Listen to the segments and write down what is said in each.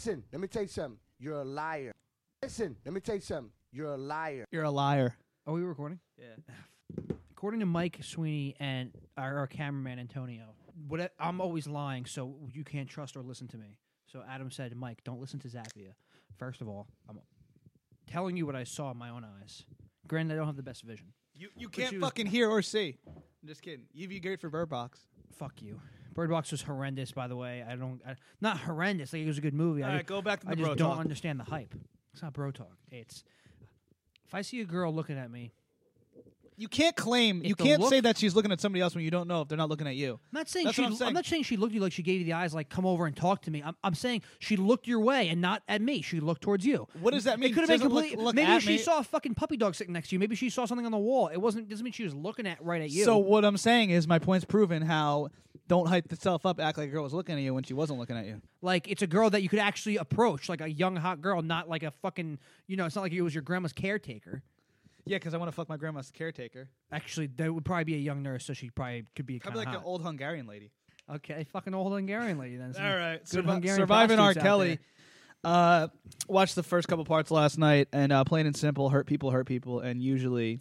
Listen, let me tell you something. You're a liar. Listen, let me tell you something. You're a liar. You're a liar. Are we recording? Yeah. According to Mike Sweeney and our, our cameraman Antonio, what I- I'm always lying, so you can't trust or listen to me. So Adam said, Mike, don't listen to Zappia. First of all, I'm telling you what I saw in my own eyes. Granted, I don't have the best vision. You you can't was- fucking hear or see. I'm just kidding. You'd be great for Bird Box. Fuck you. Bird Box was horrendous, by the way. I don't, I, not horrendous. Like it was a good movie. I, All right, just- go back to the I just bro don't talk. understand the hype. It's not bro talk. It's if I see a girl looking at me, You can't claim. If you the can't look- say that she's looking at somebody else when you don't know if they're not looking at you. I'm not saying That's she. what I'm saying. not saying she looked at you like she gave you the eyes, like come over and talk to me. I'm, I'm saying she looked your way and not at me. She looked towards you. What does that mean? It could have been doesn't look- completely. look maybe at she me. saw a fucking puppy dog sitting next to you. Maybe she saw something on the wall. It wasn't. Doesn't mean she was looking at right at you. So what I'm saying is my point's proven. How don't hype yourself up, act like a girl was looking at you when she wasn't looking at you. like it's a girl that you could actually approach, like a young hot girl, not like a fucking. You know, it's not like it was your grandma's caretaker. Yeah, because I want to fuck my grandma's caretaker. Actually, there would probably be a young nurse, so she probably could be kind Probably of like an old Hungarian lady. Okay, fucking old Hungarian lady then. All right, good Survi- Hungarian surviving R. Kelly. Uh, watched the first couple parts last night, and uh, plain and simple, hurt people hurt people, and usually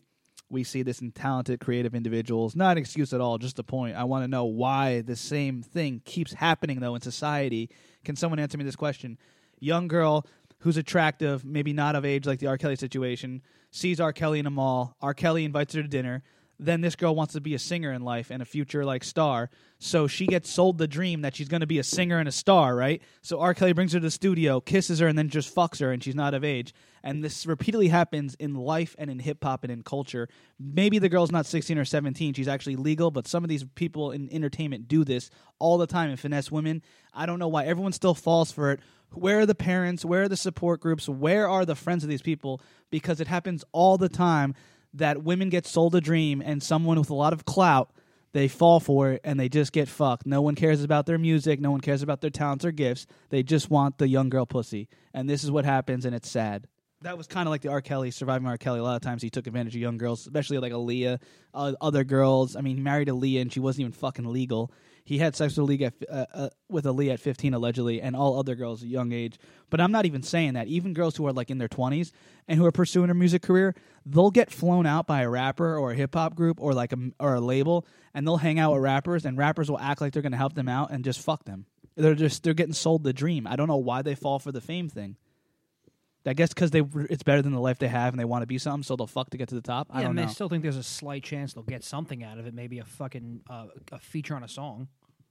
we see this in talented, creative individuals. Not an excuse at all, just a point. I want to know why the same thing keeps happening though in society. Can someone answer me this question? Young girl who's attractive, maybe not of age like the R. Kelly situation, sees R. Kelly in a mall. R. Kelly invites her to dinner. Then this girl wants to be a singer in life and a future like star. So she gets sold the dream that she's going to be a singer and a star, right? So R. Kelly brings her to the studio, kisses her, and then just fucks her, and she's not of age. And this repeatedly happens in life and in hip hop and in culture. Maybe the girl's not 16 or 17. She's actually legal, but some of these people in entertainment do this all the time and finesse women. I don't know why everyone still falls for it. Where are the parents? Where are the support groups? Where are the friends of these people? Because it happens all the time that women get sold a dream and someone with a lot of clout they fall for it and they just get fucked. No one cares about their music, no one cares about their talents or gifts. They just want the young girl pussy. And this is what happens and it's sad. That was kind of like the R. Kelly, surviving R. Kelly. A lot of times he took advantage of young girls, especially like Aaliyah, uh, other girls. I mean, he married Aaliyah and she wasn't even fucking legal. He had sex with Aaliyah, at, fi- uh, uh, with Aaliyah at 15, allegedly, and all other girls at young age. But I'm not even saying that. Even girls who are like in their 20s and who are pursuing a music career, they'll get flown out by a rapper or a hip hop group or like a, or a label, and they'll hang out with rappers, and rappers will act like they're going to help them out and just fuck them. They're just they're getting sold the dream. I don't know why they fall for the fame thing. I guess because they it's better than the life they have, and they want to be something, so they'll fuck to get to the top. I Yeah, don't and know. I still think there's a slight chance they'll get something out of it. Maybe a fucking uh, a feature on a song.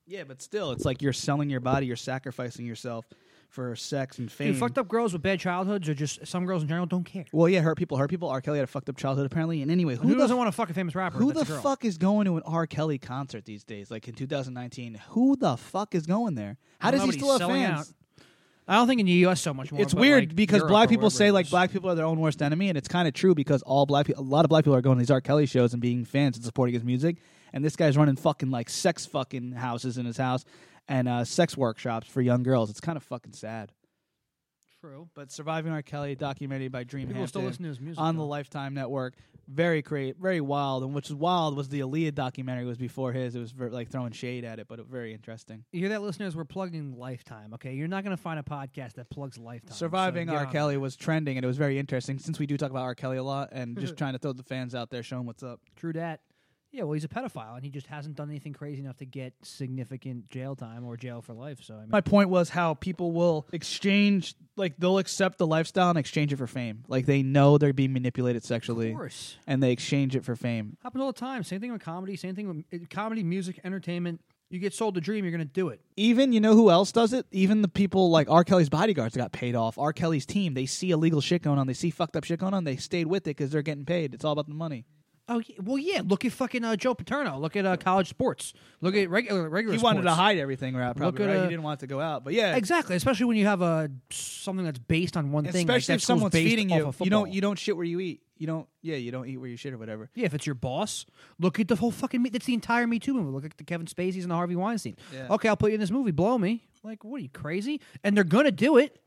Yeah, but still, it's like you're selling your body, you're sacrificing yourself for sex and fame. Dude, fucked up girls with bad childhoods, or just some girls in general, don't care. Well, yeah, hurt people, hurt people. R. Kelly had a fucked up childhood, apparently. And anyway, Who, who, the doesn't want to fuck a famous rapper? Who the fuck is going to an R. Kelly concert these days? Like in 2019, who the fuck is going there? How does he know, but still have fans? out. I don't think in the U.S. so much more. It's weird like, because Europe black people say like black people are their own worst enemy, and it's kind of true because all black people, a lot of black people are going to these R. Kelly shows and being fans and supporting his music, and this guy's running fucking like sex fucking houses in his house and uh, sex workshops for young girls. It's kind of fucking sad. True. But surviving R. Kelly documentary by Dream People still Hampton listen to his music on the though. Lifetime Network. Very great, very wild. And which is wild was the Aaliyah documentary was before his. It was ver like throwing shade at it, but very interesting. You hear that, listeners? We're plugging Lifetime. Okay, you're not going to find a podcast that plugs Lifetime. so Surviving get R. on Kelly was trending, and it was very interesting since we do talk about R. Kelly a lot, and just trying to throw the fans out there, showing what's up. True that. Yeah, well, he's a pedophile, and he just hasn't done anything crazy enough to get significant jail time or jail for life. So I mean, My point was how people will exchange, like they'll accept the lifestyle and exchange it for fame. Like they know they're being manipulated sexually, of course, and they exchange it for fame. happens all the time. Same thing with comedy. Same thing with uh, comedy, music, entertainment. You get sold a dream, you're going to do it. Even you know who else does it? Even the people like R. Kelly's bodyguards got paid off. R. Kelly's team, they see illegal shit going on, they see fucked up shit going on, they stayed with it because they're getting paid. It's all about the money. Oh yeah, well, yeah. Look at fucking uh, Joe Paterno. Look at uh, college sports. Look at regular regular. He wanted to hide everything, right? Probably, at, right? uh, he didn't want it to go out, but yeah, Exactly, especially when you have a something that's based on one thing. especially that if someone's feeding you. of You don't you don't shit where you eat. You don't yeah you don't eat where you shit or whatever. Yeah, if it's your boss, look at the whole fucking. Me- that's the entire Me Too movie. Look at the Kevin Spacey's and the Harvey Weinstein. Yeah. Okay, I'll put you in this movie. Blow me. Like, what are you crazy? And they're gonna do it.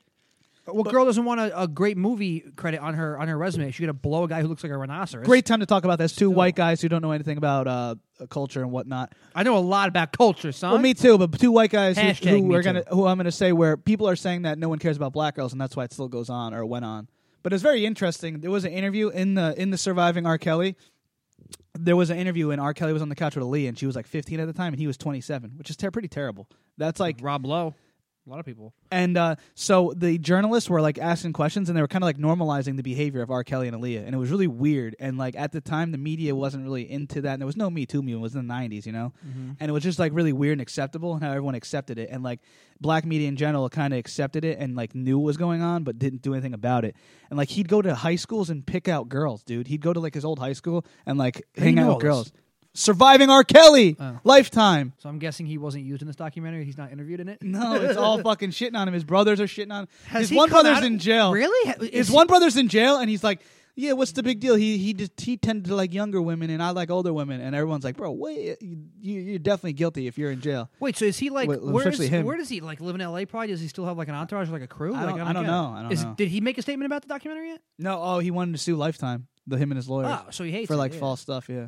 What girl doesn't want a, a great movie credit on her on her resume? She's gonna blow a guy who looks like a rhinoceros. Great time to talk about this. Two Still. white guys who don't know anything about uh, culture and whatnot. I know a lot about culture, son. Well, me too. But two white guys who, Hashtag who me are gonna, who I'm gonna say, where people are saying that no one cares about black girls, and that's why it still goes on or went on. But it's very interesting. There was an interview in the in the surviving R. Kelly. There was an interview, and R. Kelly was on the couch with Aaliyah, and she was like 15 at the time, and he was 27, which is ter- pretty terrible. That's like Rob Lowe. A lot of people. And uh, so the journalists were like asking questions, and they were kind of like normalizing the behavior of R. Kelly and Aaliyah, and it was really weird. And like at the time, the media wasn't really into that, and there was no Me Too movement. It was in the '90s, you know, and it was just like really weird and acceptable, and how everyone accepted it, and like black media in general kind of accepted it and like knew what was going on, but didn't do anything about it. And like he'd go to high schools and pick out girls, dude. He'd go to like his old high school and like hang out with this? Surviving R. Kelly, Oh. Lifetime. So I'm guessing he wasn't used in this documentary. He's not interviewed in it. No, it's all fucking shitting on him. His brothers are shitting on him. Has His he one come brother's out- in jail. Really? Ha- His is he- one brother's in jail, and he's like, "Yeah, what's the big deal? He he just he tended to like younger women, and I like older women." And everyone's like, "Bro, wait, you, you're definitely guilty if you're in jail." Wait, so is he like? Where, is, especially him. where does he like live in L.A. Probably does he still have like an entourage or like a crew? I like, don't- I don't get it. know. I don't Is- know. Did he make a statement about the documentary yet? No, oh, he wanted to sue Lifetime, the him and his lawyers Oh, so he hates for it, like yeah. false stuff. Yeah,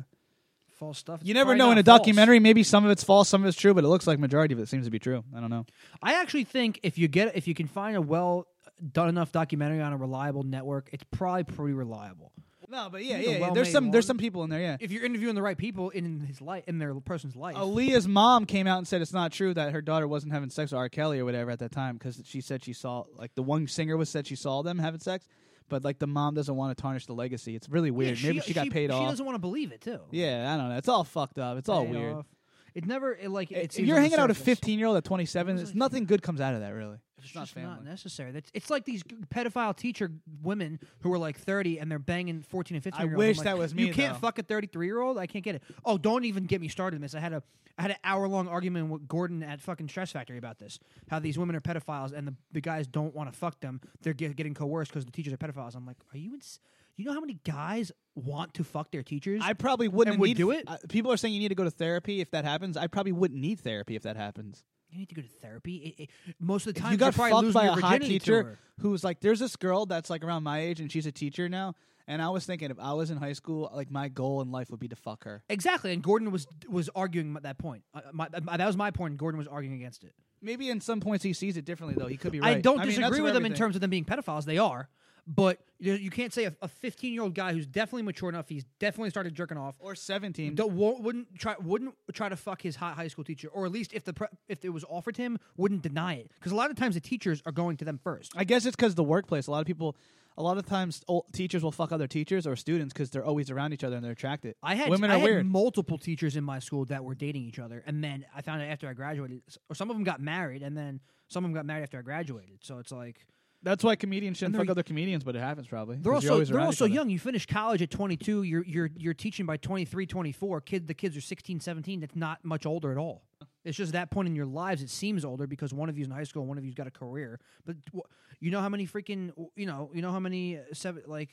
false stuff. you never probably know not in a false. documentary. Maybe some of it's false, some of it's true, but it looks like majority of it seems to be true. I don't know. I actually think if you get if you can find a well uh, done enough documentary on a reliable network, it's probably pretty reliable. No, but yeah, yeah, yeah. well-made There's some there's some people in there. Yeah. If you're interviewing the right people in his life, in their person's life, Aaliyah's mom came out and said it's not true that her daughter wasn't having sex with R. Kelly or whatever at that time because she said she saw like the one singer was said she saw them having sex, but like the mom doesn't want to tarnish the legacy. It's really Yeah, weird. Maybe she, got paid she off. She doesn't want to believe it too. Yeah, I don't know. It's all fucked up. It's all Paid weird. off. It never it, like it if seems you're on the hanging out with a surface. 15 year old at 27, It it's nothing good comes out of that really. It's It's not just not necessary. That's, it's like these pedophile teacher women who are like 30 and they're banging 14 and 15 I year olds. wish like, that was me. You can't though. fuck a 33 year old. I can't get it. Oh, don't even get me started on this. I had a I had an hour long argument with Gordon at fucking Stress Factory about this. How these women are pedophiles and the, the guys don't want to fuck them. They're get, getting coerced because the teachers are pedophiles. I'm like, are you? Ins- you know how many guys want to fuck their teachers? I probably wouldn't would need do it? Uh, people are saying you need to go to therapy if that happens. I probably wouldn't need therapy if that happens. You need to go to therapy. It, it, most of the time, you got fucked by a hot teacher her. who's like, there's this girl that's like around my age and she's a teacher now. And I was thinking, if I was in high school, like my goal in life would be to fuck her. Exactly, and Gordon was was arguing that point. Uh, my, uh, that was my point. Gordon was arguing against it. Maybe in some points he sees it differently, though. He could be right. I don't mean, that's disagree for with them in terms of them being pedophiles. They are, but you, you can't say a 15 year old guy who's definitely mature enough. He's definitely started jerking off. Or 17. Don't, wouldn't try wouldn't try to fuck his high, high school teacher, or at least if the pre- if it was offered him, wouldn't deny it. Because a lot of times the teachers are going to them first. I guess it's because the workplace. A lot of people, a lot of times, old teachers will fuck other teachers or students because they're always around each other and they're attracted. I had women I are had weird. multiple teachers in my school that were dating each other, and then I found out after I graduated, or some of them got married, and then some of them got married after I graduated. So it's like That's why comedians shouldn't fuck other comedians, but it happens probably. they're 'cause you're also they're also young. You finish college at 22. You're you're you're teaching by 23, 24. Kid, the kids are 16, 17. That's not much older at all. It's just that point in your lives it seems older because one of you's in high school, and one of you's got a career. But wh- you know how many freaking you know you know how many uh, seven like.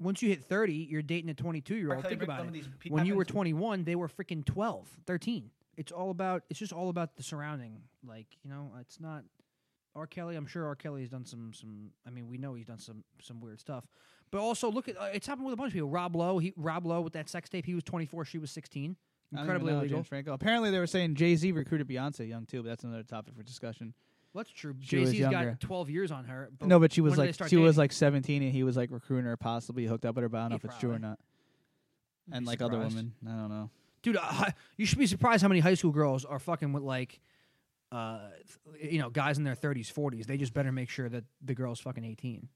Once you hit 30, you're dating a 22 year old. Think about it. pe- When you were 21, they were freaking 12, 13. It's all about. It's just all about the surrounding. Like you know, it's not. R. Kelly, I'm sure R. Kelly has done some some. I mean, we know he's done some some weird stuff, but also look at uh, it's happened with a bunch of people. Rob Lowe, he Rob Lowe with that sex tape, he was 24, she was 16, I don't incredibly illegal. James Franco. Apparently, they were saying Jay Z recruited Beyonce young too, but that's another topic for discussion. Well, that's true. Jay Z's got 12 years on her. But no, but she was when did they like she was like 17, and he was like recruiting her, possibly hooked up with her. But I don't know if it's true or not. And like other women, I don't know. dude. Uh, you should be surprised how many high school girls are fucking with like, uh, you know, guys in their 30s, 40s. They just better make sure that the girl's fucking 18.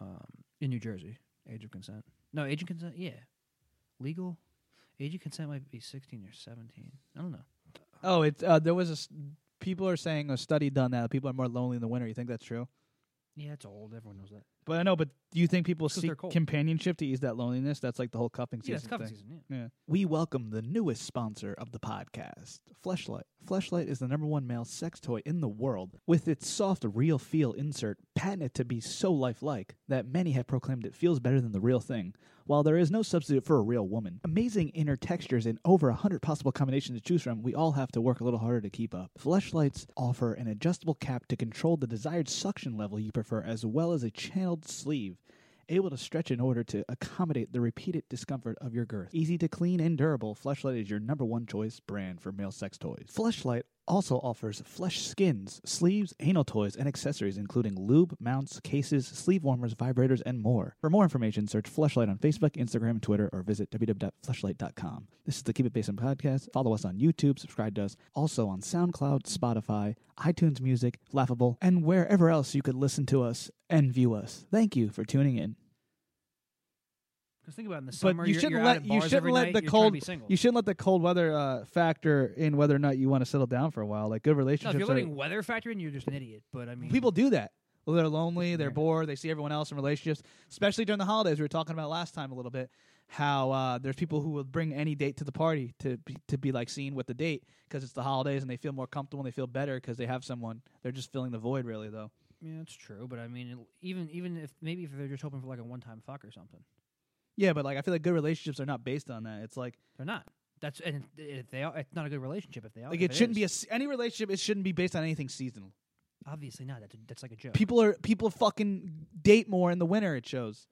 Um, in New Jersey, age of consent. No, age of consent. Yeah, legal. Age of consent might be 16 or 17. I don't know. Oh, it's uh, there was a s- people are saying a study done that people are more lonely in the winter. You think that's true? Yeah, it's old. Everyone knows that. But I know. But do you think people they're seek cold. companionship to ease that loneliness? That's like the whole Yeah, season it's cuffing thing. season. Yeah. Yeah. We welcome the newest sponsor of the podcast, Fleshlight. Fleshlight is the number one male sex toy in the world. With its soft, real feel insert, patented to be so lifelike that many have proclaimed it feels better than the real thing. While there is no substitute for a real woman, amazing inner textures and over a hundred possible combinations to choose from, we all have to work a little harder to keep up. Fleshlights offer an adjustable cap to control the desired suction level you prefer, as well as a channeled sleeve able to stretch in order to accommodate the repeated discomfort of your girth. Easy to clean and durable, Fleshlight is your number one choice brand for male sex toys. Fleshlight also offers flesh skins, sleeves, anal toys, and accessories, including lube, mounts, cases, sleeve warmers, vibrators, and more. For more information, search Fleshlight on Facebook, Instagram, Twitter, or visit www.fleshlight.com. This is the Keep It Basement podcast. Follow us on YouTube, subscribe to us, also on SoundCloud, Spotify, iTunes Music, Laughable, and wherever else you could listen to us and view us. Thank you for tuning in. Because think about it, in the summer, you you're, shouldn't let you shouldn't let night, the you're trying to cold you shouldn't let the cold weather uh, factor in whether or not you want to settle down for a while. Like good relationships. no, if you're are- letting weather factor in, you're just an idiot. But I mean, people do that. Well, they're lonely, they're Yeah. bored, they see everyone else in relationships, especially during the holidays. We were talking about last time a little bit how uh, there's people who will bring any date to the party to be, to be like seen with the date because it's the holidays and they feel more comfortable and they feel better because they have someone. They're just filling the void, really, though. yeah, that's true. But I mean, even even if maybe if they're just hoping for like a one time fuck or something, Yeah, but like I feel like good relationships are not based on that. It's like they're not. That's and if they are, it's not a good relationship. If they are, like if it shouldn't be a any relationship. It shouldn't be based on anything seasonal. obviously not. That's a, that's like a joke. People are people fucking date more in the winter. It shows.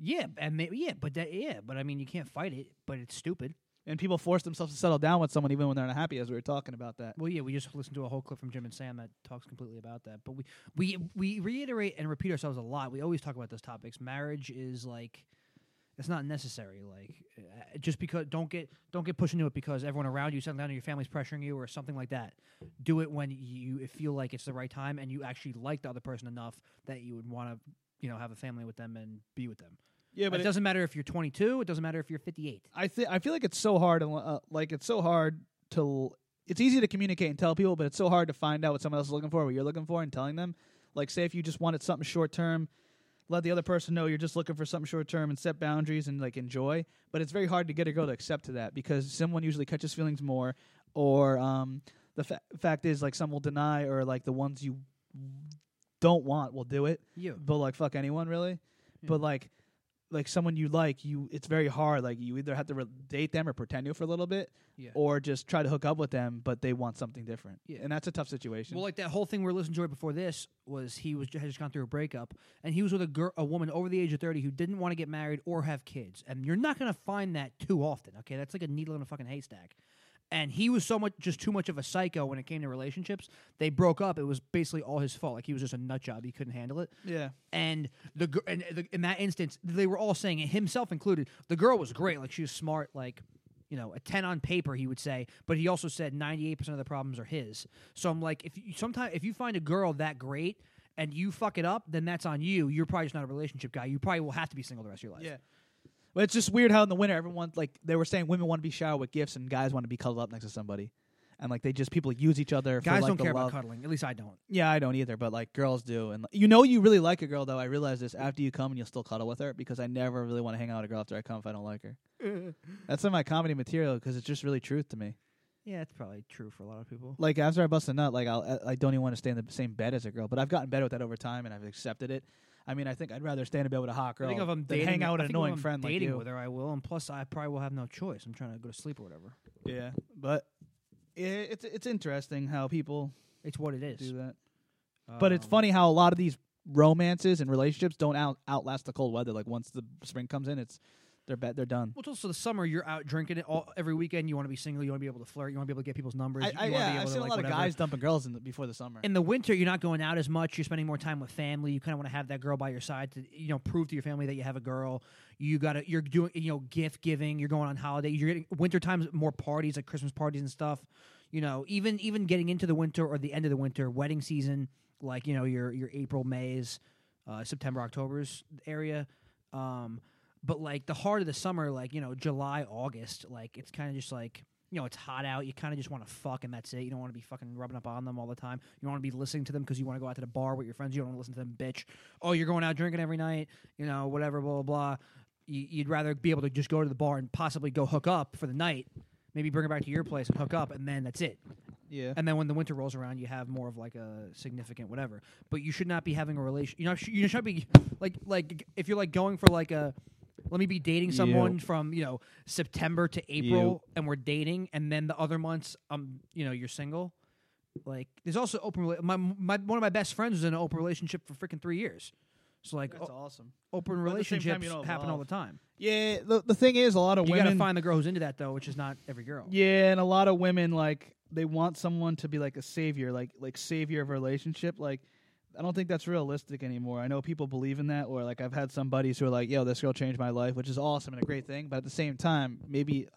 yeah, and maybe yeah, but that yeah, but I mean, you can't fight it. But it's stupid. and people force themselves to settle down with someone even when they're not happy. As we were talking about that. Well, yeah, we just listened to a whole clip from Jim and Sam that talks completely about that. But we we we reiterate and repeat ourselves a lot. We always talk about those topics. Marriage is like it's not necessary. Like uh, just because don't get don't get pushed into it because everyone around you, settling down, and your family's pressuring you or something like that. Do it when you feel like it's the right time and you actually like the other person enough that you would want to you know have a family with them and be with them. Yeah, but it, doesn't matter if you're 22. It doesn't matter if you're 58. I think I feel like it's so hard. Uh, like it's so hard to. It's easy to communicate and tell people, but it's so hard to find out what someone else is looking for, what you're looking for, and telling them. Like, say if you just wanted something short term, let the other person know you're just looking for something short term and set boundaries and like enjoy. But it's very hard to get a girl to accept to that because someone usually catches feelings more, or um, the fa- fact is like some will deny, or like the ones you don't want will do it. You. But like fuck anyone really. But like like someone you like, you it's very hard. Like you either have to re- date them or pretend to for a little bit, Yeah. or just try to hook up with them, but they want something different. Yeah. and that's a tough situation. Well, like that whole thing we are listening to right before this was he was had just gone through a breakup, and he was with a girl, a woman over the age of thirty who didn't want to get married or have kids, and you're not gonna find that too often. Okay, that's like a needle in a fucking haystack. And he was so much, just too much of a psycho when it came to relationships. They broke up. It was basically all his fault. Like he was just a nut job. He couldn't handle it. yeah, And the and the, in that instance, they were all saying it, himself included. The girl was great. Like she was smart. Like you know, a ten on paper, he would say. But he also said ninety eight percent of the problems are his. So I'm like, if you sometimes if you find a girl that great and you fuck it up, then that's on you. You're probably just not a relationship guy. You probably will have to be single the rest of your life. yeah. But it's just weird how in the winter everyone like they were saying women want to be showered with gifts and guys want to be cuddled up next to somebody, and like they just people use each other. Guys for, like, don't the care love. about cuddling. At least I don't. Yeah, I don't either, but like girls do, and like, you know you really like a girl though. I realize this after you come and you'll still cuddle with her because I never really want to hang out with a girl after I come if I don't like her. That's in my comedy material because it's just really truth to me. Yeah, it's probably true for a lot of people. Like after I bust a nut, like I'll, I don't even want to stay in the same bed as a girl. But I've gotten better with that over time, and I've accepted it. I mean, I think I'd rather stand in a bed with a hot girl I think if I'm than dating, hang out with I an think if annoying I'm friend like dating you. with her, I will. And plus, I probably will have no choice. I'm trying to go to sleep or whatever. Yeah, but i it's it's interesting how people It's what it is. do that. But it's Um, funny how a lot of these romances and relationships don't out outlast the cold weather. Like once the spring comes in, it's they're bet they're done. Well, it's also the summer. You're out drinking it all every weekend. You want to be single. You want to be able to flirt. You want to be able to get people's numbers. I, you I, be yeah, able I've to, seen like, a lot of guys dumping girls in the, before the summer. In the winter, you're not going out as much. You're spending more time with family. You kind of want to have that girl by your side to, you know, prove to your family that you have a girl. You got to, you're doing, you know, gift giving. You're going on holiday. You're getting winter times more parties like Christmas parties and stuff. You know, even even getting into the winter or the end of the winter, wedding season, like you know your your April, May's, uh, September, October's area. Um, but like the heart of the summer, like you know July, August, like it's kind of just like you know it's hot out. You kind of just want to fuck and that's it. You don't want to be fucking rubbing up on them all the time. You don't want to be listening to them because you want to go out to the bar with your friends. You don't want to listen to them bitch. Oh, you're going out drinking every night. You know whatever, blah blah blah. You, you'd rather be able to just go to the bar and possibly go hook up for the night. Maybe bring her back to your place and hook up, and then that's it. yeah, And then when the winter rolls around, you have more of like a significant whatever. But you should not be having a relation. You know, you should be like like if you're like going for like a Let me be dating Yep. someone from you know September to April, and we're dating, and then the other months, um, you know, you're single. Like, there's also open. rela- My my one of my best friends was in an open relationship for freaking three years. So like, That's o- awesome. open But at the same time, relationships you don't happen all the time. Yeah, the the thing is, a lot of You women. gotta find the girl who's into that though, which is not every girl. Yeah, and a lot of women like they want someone to be like a savior, like like savior of a relationship. Like I don't think that's realistic anymore. I know people believe in that, or like I've had some buddies who are like, "Yo, this girl changed my life," which is awesome and a great thing. But at the same time, maybe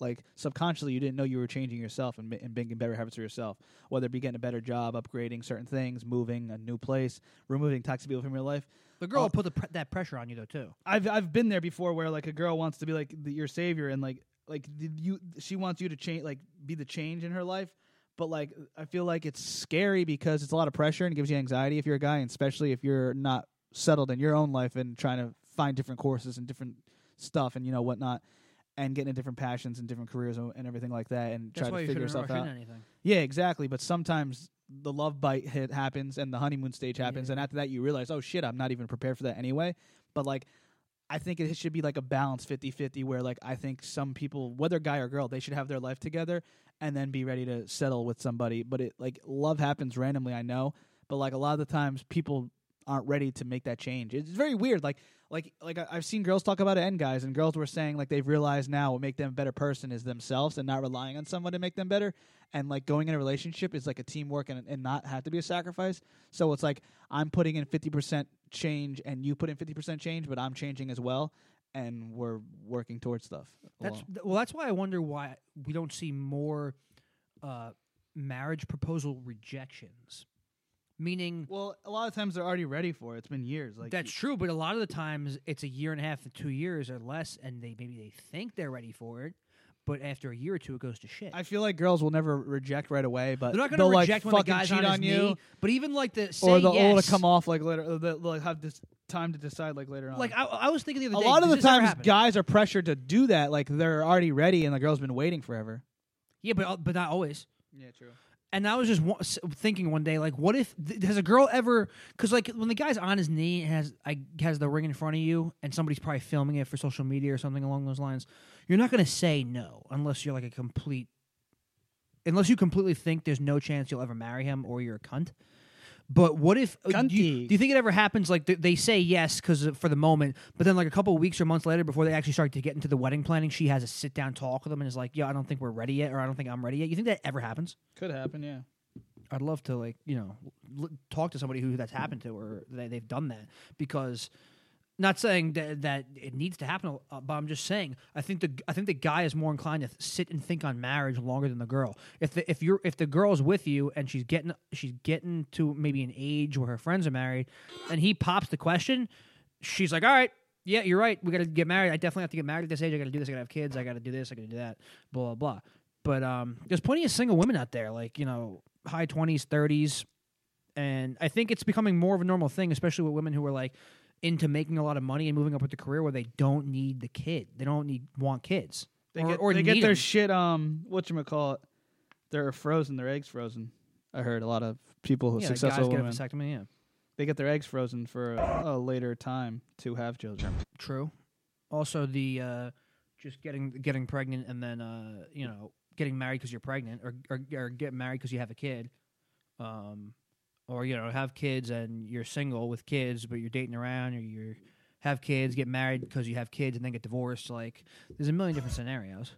like subconsciously you didn't know you were changing yourself and, and making better habits for yourself, whether it be getting a better job, upgrading certain things, moving a new place, removing toxic people from your life. The girl will put the pre- that pressure on you though too. I've I've been there before where like a girl wants to be like the, your savior and like like you she wants you to change like be the change in her life but like I feel like it's scary because it's a lot of pressure and it gives you anxiety if you're a guy and especially if you're not settled in your own life and trying to find different courses and different stuff and you know whatnot and getting into different passions and different careers and, and everything like that and That's try to you figure yourself out. Yeah, exactly. But sometimes the love bite hit happens and the honeymoon stage happens, Yeah. and after that you realize, oh shit, I'm not even prepared for that anyway. But like, I think it should be like a balance 50-50 where like I think some people, whether guy or girl, they should have their life together and then be ready to settle with somebody. But it like love happens randomly, I know, but like a lot of the times people aren't ready to make that change. It's very weird. Like like like I- I've seen girls talk about it and guys and girls were saying like they've realized now what make them a better person is themselves and not relying on someone to make them better and like going in a relationship is like a teamwork and, and not have to be a sacrifice so it's like i'm putting in 50% change and you put in 50% change but i'm changing as well and we're working towards stuff That's alone. well. That's why I wonder why we don't see more uh, marriage proposal rejections. Meaning, well a lot of times they're already ready for it. It's been years like that's true, but a lot of the times it's a year and a half to two years or less, and they maybe they think they're ready for it, but after a year or two, it goes to shit. i feel like girls will never reject right away but They're not going to like reject when the guy's cheat on, on you knee, but even like the say or they'll yes, all to come off like later they'll have this time to decide like later on. Like I, I was thinking the a other day, A lot of the times guys are pressured to do that like they're already ready and the girl's been waiting forever. Yeah, but uh, but not always. yeah true And I was just thinking one day, like, what if has a girl ever? Because like when the guy's on his knee and has I has the ring in front of you, and somebody's probably filming it for social media or something along those lines, you're not to say no unless you're like a complete, unless you completely think there's no chance you'll ever marry him or you're a cunt. But what if? uh, Do you, do you think it ever happens? Like th- they say yes because for the moment, but then like a couple of weeks or months later, before they actually start to get into the wedding planning, she has a sit down talk with them and is like, "Yeah, I don't think we're ready yet," or "I don't think I'm ready yet." You think that ever happens? could happen yeah I'd love to like you know l- talk to somebody who that's happened to or they, they've done that because not saying that, that it needs to happen, uh, but I'm just saying I think the I think the guy is more inclined to sit and think on marriage longer than the girl. If the if you're if the girl's with you and she's getting she's getting to maybe an age where her friends are married, and he pops the question, she's like, all right. Yeah, you're right. We got to get married. I definitely have to get married at this age. I got to do this. I got to have kids. I got to do this. I got to do that. Blah blah blah. But um, there's plenty of single women out there, like you know, high twenties, thirties, and I think it's becoming more of a normal thing, especially with women who are like into making a lot of money and moving up with the career where they don't need the kid. They don't need want kids. They or, get or they get their shit um what you call it. They're frozen, their eggs frozen. I heard a lot of people who yeah, successful guys get a vasectomy. Yeah, They get their eggs frozen for a, a later time to have children. true. Also, the uh, just getting getting pregnant and then uh, you know getting married because you're pregnant, or or, or get married because you have a kid, um, or you know have kids and you're single with kids, but you're dating around, or you have kids, get married because you have kids, and then get divorced. Like there's a million different scenarios.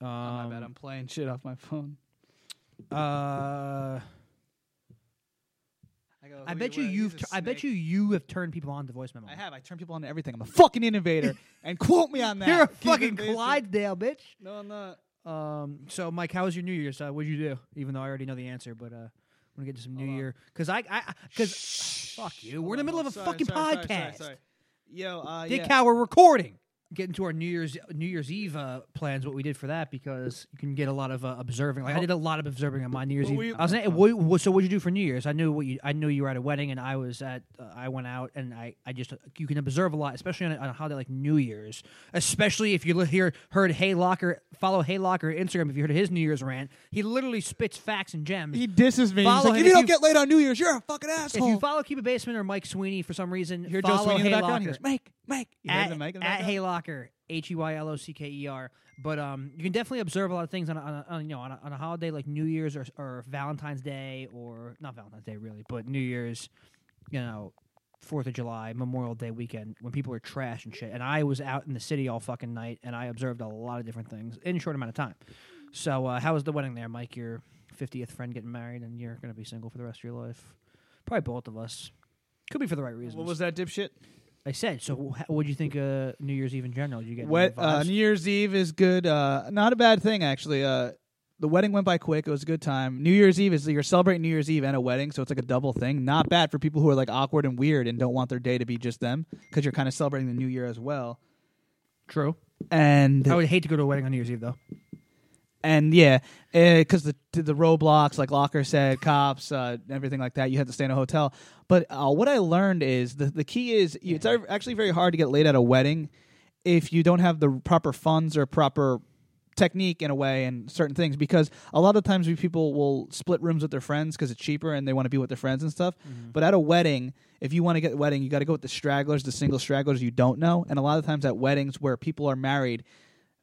oh, my Um, bad, I'm playing shit off my phone. Uh, I, go, I bet you you've. Tur- I bet you you have turned people on to voice memo. I have. I turn people on to everything. I'm a fucking innovator. and quote me on that. You're a fucking. Clydesdale, bitch. No, I'm not. Um. So, Mike, how was your New Year's? Uh, what'd you do? Even though I already know the answer, but uh, want to get to some New on. Year because I, I, because fuck you. We're in the middle of a Sorry, fucking sorry, sorry, podcast. sorry, sorry. Yo, uh, Dick, yeah. how we're recording. Get into our New Year's New Year's Eve uh, plans. What we did for that because you can get a lot of uh, observing. Like I did a lot of observing on my New Year's What Eve. you- I was what, what, so what'd you do for New Year's? I knew what you. I knew you were at a wedding, and I was at. Uh, I went out, and I. I just you can observe a lot, especially on, a- on a holiday like New Year's. Especially if you li- hear heard Hey Locker follow Hey Locker Instagram. If you heard his New Year's rant, he literally spits facts and gems. He disses me. He's like, if you don't you- get laid on New Year's, you're a fucking asshole. if you follow Keep It Basement or Mike Sweeney for some reason, hear Joe follow Sweeney in the Hey background? He Locker. goes, make Mike. You at, heard the Mike in the at background? Heylocker, H E Y L O C K E R. But um, you can definitely observe a lot of things on a, on, a, on you know on a, on a holiday like New Year's or, or Valentine's Day or not Valentine's Day really, but New Year's, you know, Fourth of July, Memorial Day weekend when people are trash and shit. And I was out in the city all fucking night and I observed a lot of different things in a short amount of time. So uh, how was the wedding there, Mike? Your fiftieth friend getting married and you're gonna be single for the rest of your life. Probably both of us. Could be for the right reasons. What was that dipshit? I said. So, what do you think of New Year's Eve in general? Did you get any Wet, uh, vibes? New Year's Eve is good. Uh, not a bad thing actually. Uh, the wedding went by quick. It was a good time. New Year's Eve is you're celebrating New Year's Eve and a wedding, so it's like a double thing. Not bad for people who are like awkward and weird and don't want their day to be just them because you're kind of celebrating the New Year as well. True. And I would hate to go to a wedding on New Year's Eve though. And yeah, because the the roadblocks, like Locker said, cops, uh, everything like that, you had to stay in a hotel. But uh, what I learned is the the key is it's actually very hard to get laid at a wedding if you don't have the proper funds or proper technique in a way and certain things because a lot of times we people will split rooms with their friends because it's cheaper and they want to be with their friends and stuff. But at a wedding if you want to get a wedding you got to go with the stragglers the single stragglers you don't know. And a lot of times at weddings where people are married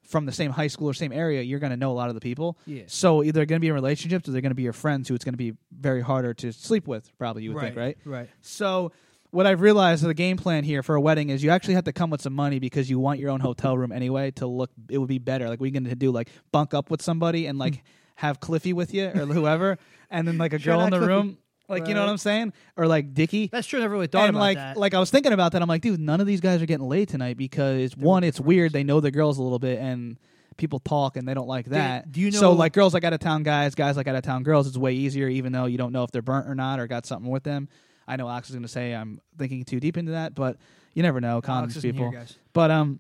from the same high school or same area you're going to know a lot of the people Yeah. so either they're going to be in relationships or they're going to be your friends who it's going to be very harder to sleep with probably you would think right Right. so what I've realized the game plan here for a wedding is you actually have to come with some money because you want your own hotel room anyway to look it would be better. Like we can do like bunk up with somebody and like have Cliffy with you or whoever and then like a Hmm. Girl in the Cliffy. room. Like you know what I'm saying? Or like Dickie. That's true. I never really thought and about like that. like I was thinking about that. I'm like, dude, none of these guys are getting laid tonight because one, it's weird. They know the girls a little bit and people talk and they don't like that. do you know? so like girls like out of town guys, guys like out of town girls, it's way easier even though you don't know if they're burnt or not or got something with them. I know Alex is gonna say I'm thinking too deep into that, but you never know, Alex people. here, guys. But um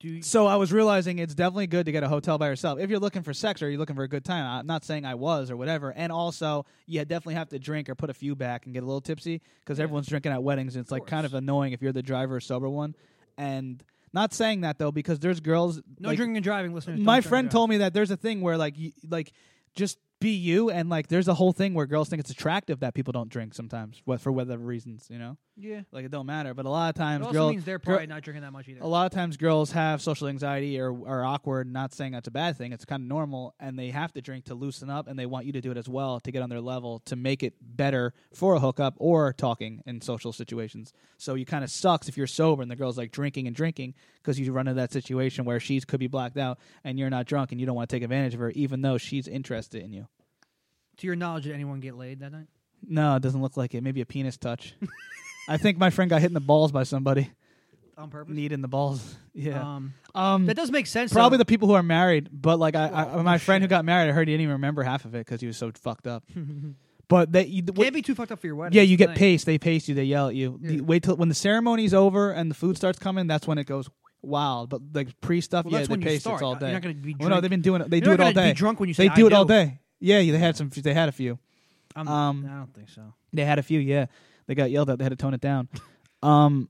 you, so I was realizing it's definitely good to get a hotel by yourself if you're looking for sex or you're looking for a good time. I'm not saying I was or whatever. And also, you definitely have to drink or put a few back and get a little tipsy because Yeah. everyone's drinking at weddings. And it's like kind of annoying if you're the driver or sober one. And not saying that though because there's girls. no like, drinking and driving, listeners. my friend told me that there's a thing where like you, like just be you and like there's a whole thing where girls think it's attractive that people don't drink sometimes for whatever reasons you know Yeah. like it don't matter but a lot of It times also girls means they're girl- probably not drinking that much either. a lot of times girls have social anxiety or are awkward not saying that's a bad thing it's kind of normal and they have to drink to loosen up and they want you to do it as well to get on their level to make it better for a hookup or talking in social situations so you kind of sucks if you're sober and the girl's like drinking and drinking because you run into that situation where she's could be blacked out and you're not drunk and you don't want to take advantage of her even though she's interested in you to your knowledge, did anyone get laid that night? no it doesn't look like it maybe a penis touch i think my friend got hit in the balls by somebody On purpose? need in the balls yeah Um, um that does make sense. Probably though. the people who are married, but like I, I Well, my friend who got married, I heard he didn't even remember half of it because he was so fucked up. but they, you, Can't be too fucked up for your wedding. yeah, you get thing. paced. They pace you. They yell at you. Yeah. wait till when the ceremony's over and the food starts coming. That's when it goes wild. But like pre stuff, Well, yeah, they pace it's all You're day. not gonna be well, no, they've been doing it. They You're do it all day. drunk when you They do "I it all day. Yeah, they had some. They had a few. I'm, Um, I don't think so. They had a few, yeah. They got yelled at. They had to tone it down. um,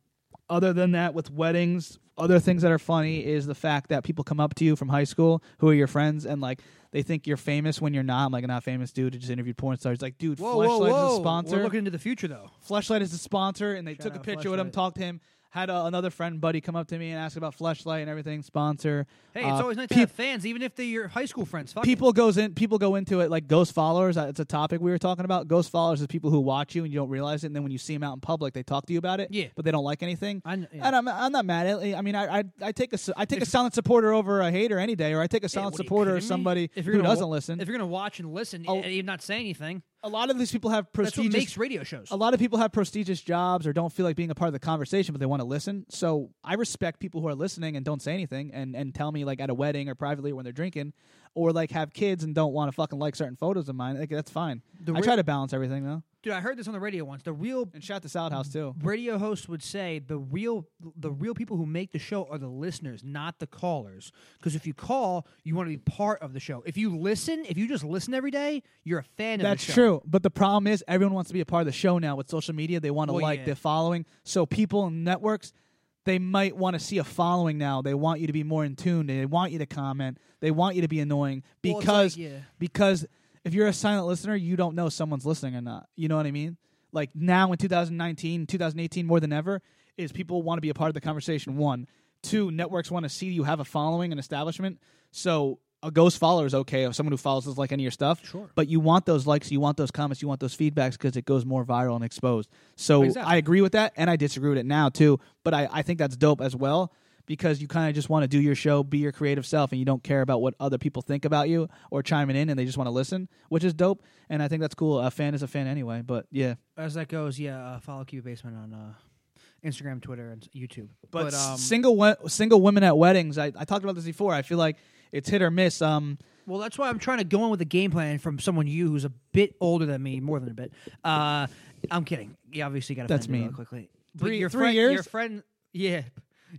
other than that, with weddings, other things that are funny is the fact that people come up to you from high school who are your friends and like they think you're famous when you're not. I'm like a not famous dude who just interviewed porn stars. Like, dude, Whoa, whoa, Fleshlight whoa! is a sponsor. We're looking into the future, though. Fleshlight is a sponsor, and they Shout took a picture with him, talked to him. Had a, another friend, buddy, come up to me and ask about Fleshlight and everything. Sponsor. Hey, it's Uh, always nice to have fans, even if they're your high school friends. Fuck it. people goes in people go into it like ghost followers uh, it's a topic we were talking about ghost followers is people who watch you and you don't realize it and then when you see them out in public they talk to you about it Yeah. but they don't like anything I kn- yeah. and I'm, I'm not mad at it i mean i i, I take a s- i take a silent supporter over a hater any day or i take a silent what are you supporter or me? somebody if who you're gonna doesn't wa- listen If you're gonna watch and listen Oh. and you're not saying anything, a lot of these people have prestigious. that's what makes radio shows. a lot of people have prestigious jobs or don't feel like being a part of the conversation, but they want to listen. So I respect people who are listening and don't say anything and, and tell me like at a wedding or privately or when they're drinking, or like have kids and don't want to fucking like certain photos of mine. Like that's fine. The I re- try to balance everything though. Dude, I heard this on the radio once. The real And shout to Salad House too. radio hosts would say the real the real people who make the show are the listeners, not the callers. Because if you call, you want to be part of the show. If you listen, if you just listen every day, you're a fan That's of the show. true. But the problem is everyone wants to be a part of the show now with social media. They want to Well, like yeah. the following. So people and networks, they might want to see a following now. They want you to be more in tune. They want you to comment. They want you to be annoying Well, it's because like, yeah. because if you're a silent listener, you don't know someone's listening or not. You know what I mean? like now in 2019, 2018 more than ever is people want to be a part of the conversation. One, two, networks want to see you have a following and establishment. So a ghost follower is okay if someone who follows us like any of your stuff. Sure. But you want those likes, you want those comments, you want those feedbacks because it goes more viral and exposed. So Exactly. I agree with that, and I disagree with it now too. But I, I think that's dope as well because you kind of just want to do your show, be your creative self, and you don't care about what other people think about you or chiming in, and they just want to listen, which is dope. And I think that's cool. A fan is a fan anyway. But yeah, As that goes, yeah, uh, follow Keep It Basement on uh, Instagram, Twitter, and YouTube. but, But, um, single we- single women at weddings, I, I talked about this before. I feel like it's hit or miss. Um, Well, that's why I'm trying to go in with a game plan from someone you who's a bit older than me, more than a bit. Uh, I'm kidding. You obviously got to That's me quickly. But Three- your three friend, years? Your friend, yeah,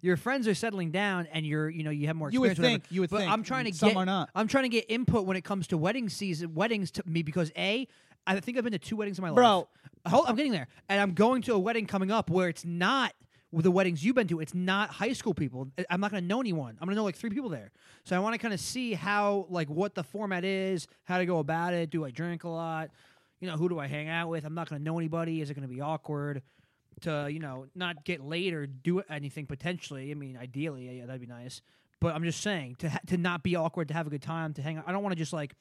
your friends are settling down, and you're, you know, you have more. You would experience. whatever. think- you would but think. I'm trying to Some get. are not. I'm trying to get input when it comes to wedding season, weddings to me because a, I think I've been to two weddings in my Bro. life. Hold, I'm getting there, and I'm going to a wedding coming up where it's not with the weddings you've been to. It's not high school people. I'm not going to know anyone. I'm going to know like three people there. So I want to kind of see how like what the format is, how to go about it. Do I drink a lot? You know, who do I hang out with? I'm not going to know anybody. Is it going to be awkward? To you know, not get late or do anything potentially. I mean, ideally, yeah, that'd be nice. But I'm just saying to ha- to not be awkward, to have a good time, to hang out. I don't want to just like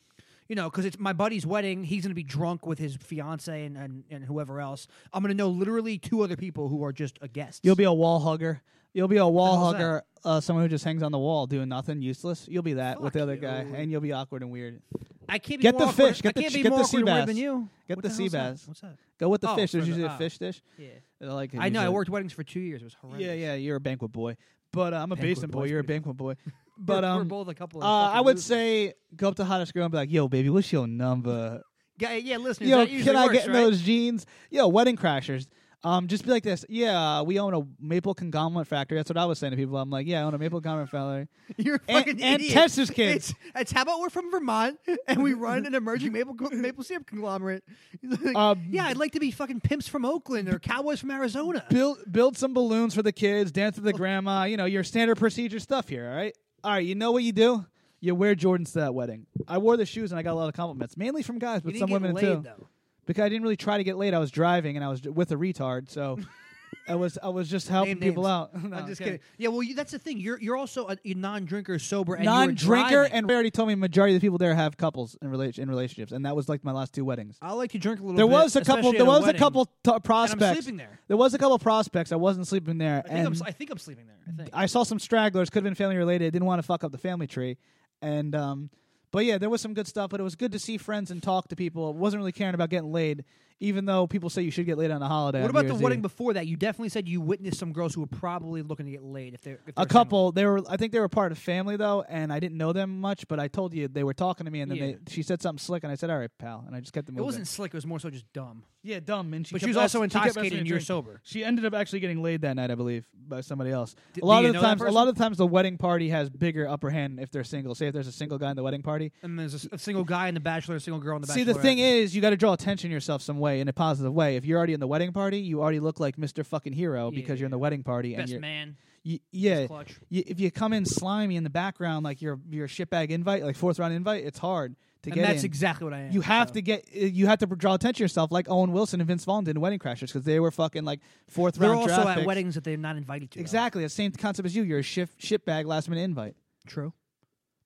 you know, because it's my buddy's wedding. He's going to be drunk with his fiance and, and, and whoever else. I'm going to know literally two other people who are just a guest. You'll be a wall hugger. You'll be a wall hugger, uh, someone who just hangs on the wall doing nothing, useless. You'll be that with the Fuck other guy, and you'll be awkward and weird. I can't be Get more the awkward- fish, get I the can't be get more the awkward sea and weird bass. than you. Get What the hell's sea that? bass. What's that? Go with the Oh, fish. for There's the- usually a ah. fish dish. Yeah. I like. I know. I usually. worked weddings for two years. It was horrendous. Yeah, yeah. You're a banquet boy, but uh, I'm a Banquet basement boy's boy. You're a banquet boy. We're- But we're um, both a couple. Of uh, I would losers. say go up to hottest girl and be like, "Yo, baby, what's your number? yeah, yeah. Listeners, Yo, can I works, get in right? those jeans? Yo, wedding crashers. Um, just be like this. Yeah, we own a maple conglomerate factory. That's what I was saying to people. I'm like, yeah, I own a maple conglomerate factory. You're a And- fucking and idiot. Texas kids. It's, it's how about we're from Vermont and we run an emerging maple maple syrup conglomerate. Like, Um, yeah, I'd like to be fucking pimps from Oakland or cowboys from Arizona. build build some balloons for the kids, dance with the grandma. You know your standard procedure stuff here. All right, all right. You know what you do? You wear Jordans to that wedding. I wore the shoes and I got a lot of compliments, mainly from guys, but some women laid too. though. Because I didn't really try to get late. I was driving and I was with a retard, so I was I was just helping Name people names. out. No, I'm just kidding. Yeah, well, you, that's the thing. You're you're also a, a non-drinker, sober, and you were Non-drinker, driving. and they already told me majority of the people there have couples in relation in relationships, and that was like my last two weddings. I like to drink a little. There bit, was a couple. especially There at was a wedding. couple t- And I'm prospects. sleeping there. There was a couple prospects. I wasn't sleeping there, I think, I'm, and s- I think I'm sleeping there. I think. I saw some stragglers. Could have been family related. Didn't want to fuck up the family tree, and um, but yeah, there was some good stuff. But it was good to see friends and talk to people. wasn't really caring about getting laid, even though people say you should get laid on a holiday. what about the wedding before that? You definitely said you witnessed some girls who were probably looking to get laid. If they're if they're A single. couple. They were. I think they were part of family though, and I didn't know them much. But I told you they were talking to me, and then Yeah. they, she said something slick, and I said, "All right, pal," and I just kept them. It wasn't slick. It was more so just dumb. Yeah, dumb. And she But she was also ask- she kept asking intoxicated and you're sober. She ended up actually getting laid that night, I believe, by somebody else. D- a lot of the times, a lot of the times, the wedding party has bigger upper hand if they're single. Say if there's a single guy in the wedding party. And there's a single guy in the bachelor, a single girl in the Bachelor. See, the thing is, you got to draw attention yourself some way in a positive way. If you're already in the wedding party, you already look like Mr. Fucking Hero because you're in the wedding party, and best you're man, y- yeah. y- if you come in slimy in the background, like you're you're shitbag invite, like fourth round invite, it's hard to And get that's in. exactly what I am. You have so. to get. uh, You have to draw attention to yourself, like Owen Wilson and Vince Vaughn did in Wedding Crashers, because they were fucking like fourth They're round also draft at picks. weddings that they're not invited to. though. Exactly the same concept as you. You're a shit shitbag last minute invite. True.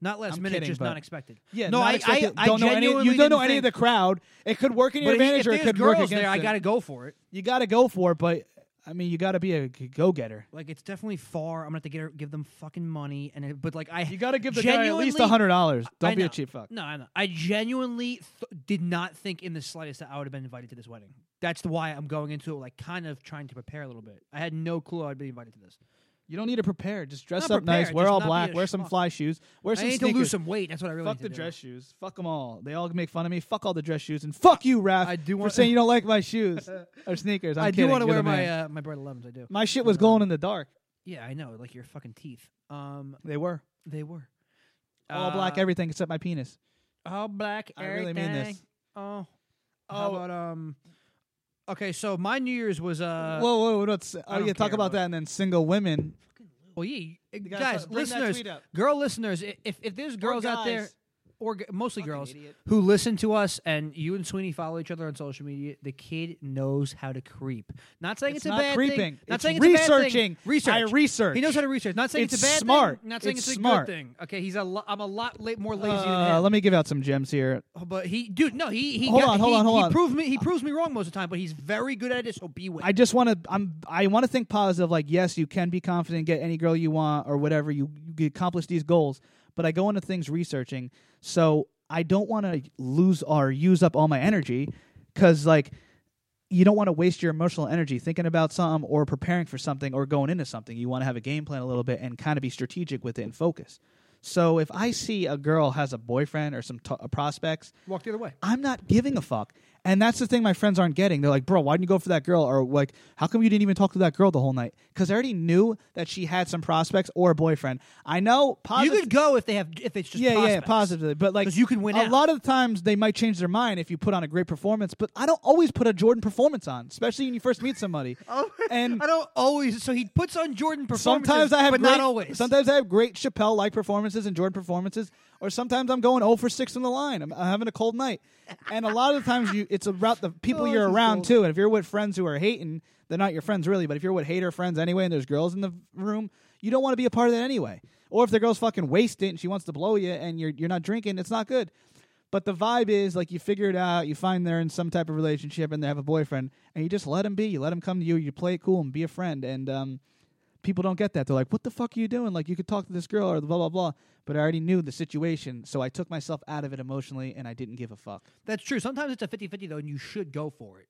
Not last I'm minute, kidding, just but- not expected. Yeah, No, I- I- I don't know any. genuinely You don't know didn't any of the think- crowd. It could work in your But advantage, if or it there's could work girls against there, I it. got to go for it. You got to go for it, but I mean, you got to be a go getter. Like it's definitely far. I'm gonna have to get her, give them fucking money, and it, but like I You got to give the guy at least genuinely- a hundred dollars. Don't I be a know. cheap fuck. No, I know. I genuinely th- did not think in the slightest that I would have been invited to this wedding. That's the why I'm going into it, like kind of trying to prepare a little bit. I had no clue I'd be invited to this. You don't need to prepare. Just dress Not up nice. Wear just all not be black. a Wear some schmuck. fly shoes. Wear I some need sneakers. to lose some weight. That's what I really Fuck need the do. dress shoes. Fuck them all. They all make fun of me. Fuck all the dress shoes. And fuck you, Raph, I do for want- saying you don't like my shoes or sneakers. I'm I do want to wear my uh, my bright 11s. I do. my shit was glowing in the dark. Yeah, I know. Like your fucking teeth. Um, They were they were all black. Uh, Everything except my penis. All black. Everything. I really mean this. Oh. How Oh. about um? Okay, so my New Year's was uh. whoa, whoa, whoa! What's, oh yeah, talk care, about that, and then single women. well, yeah, guys, listeners, girl listeners, if if there's girls out there, guys. Or g- mostly girls idiot. who listen to us, and you and Sweeney follow each other on social media. The kid knows how to creep. Not saying it's, It's a bad creeping. thing. Not It's saying it's a bad thing. researching. Research. I research. He knows how to research. Not saying it's, It's a bad smart. thing. Not saying It's it's, a smart. good thing. Okay, he's a. Lo- I'm a lot la- more lazy than Uh, him. let me give out some gems here. but he, dude, no, he he Hold got, on, hold he, on, hold he on. proved me he proves me wrong most of the time, but he's very good at it. So be with. I just want to. I'm. I want to think positive. Like, yes, you can be confident, get any girl you want, or whatever. You, you accomplish these goals. But I go into things researching, so I don't want to lose or use up all my energy, because like, you don't want to waste your emotional energy thinking about something or preparing for something or going into something. You want to have a game plan a little bit and kind of be strategic with it and focus. So if I see a girl has a boyfriend or some t- uh, prospects, walk the other way. I'm not giving a fuck. And that's the thing my friends aren't getting. They're like, bro, why didn't you go for that girl? Or like, how come you didn't even talk to that girl the whole night? Because I already knew that she had some prospects or a boyfriend. I know positive. you could go if they have if it's just yeah, yeah, prospects. positively. But like, 'Cause you can win A out. lot of the times they might change their mind if you put on a great performance. But I don't always put a Jordan performance on, especially when you first meet somebody. Oh, And I don't always. So he puts on Jordan performances. Sometimes I have but great, not always. Sometimes I have great Chappelle like performances and Jordan performances, or sometimes I'm going 0 for 6 in the line. I'm, I'm having a cold night, and a lot of the times you it's about the people Oh, you're this is around cold. too. And if you're with friends who are hating, they're not your friends really. But if you're with hater friends anyway, and there's girls in the room, you don't want to be a part of that anyway. Or if the girl's fucking wasted and she wants to blow you, and you're you're not drinking, it's not good. But the vibe is like you figure it out, you find they're in some type of relationship and they have a boyfriend, and you just let them be. You let them come to you. You play it cool and be a friend. And um, people don't get that. They're like, "What the fuck are you doing?" Like you could talk to this girl or the blah blah blah. But I already knew the situation, so I took myself out of it emotionally, and I didn't give a fuck. That's true. Sometimes it's a 50-50 though, and you should go for it.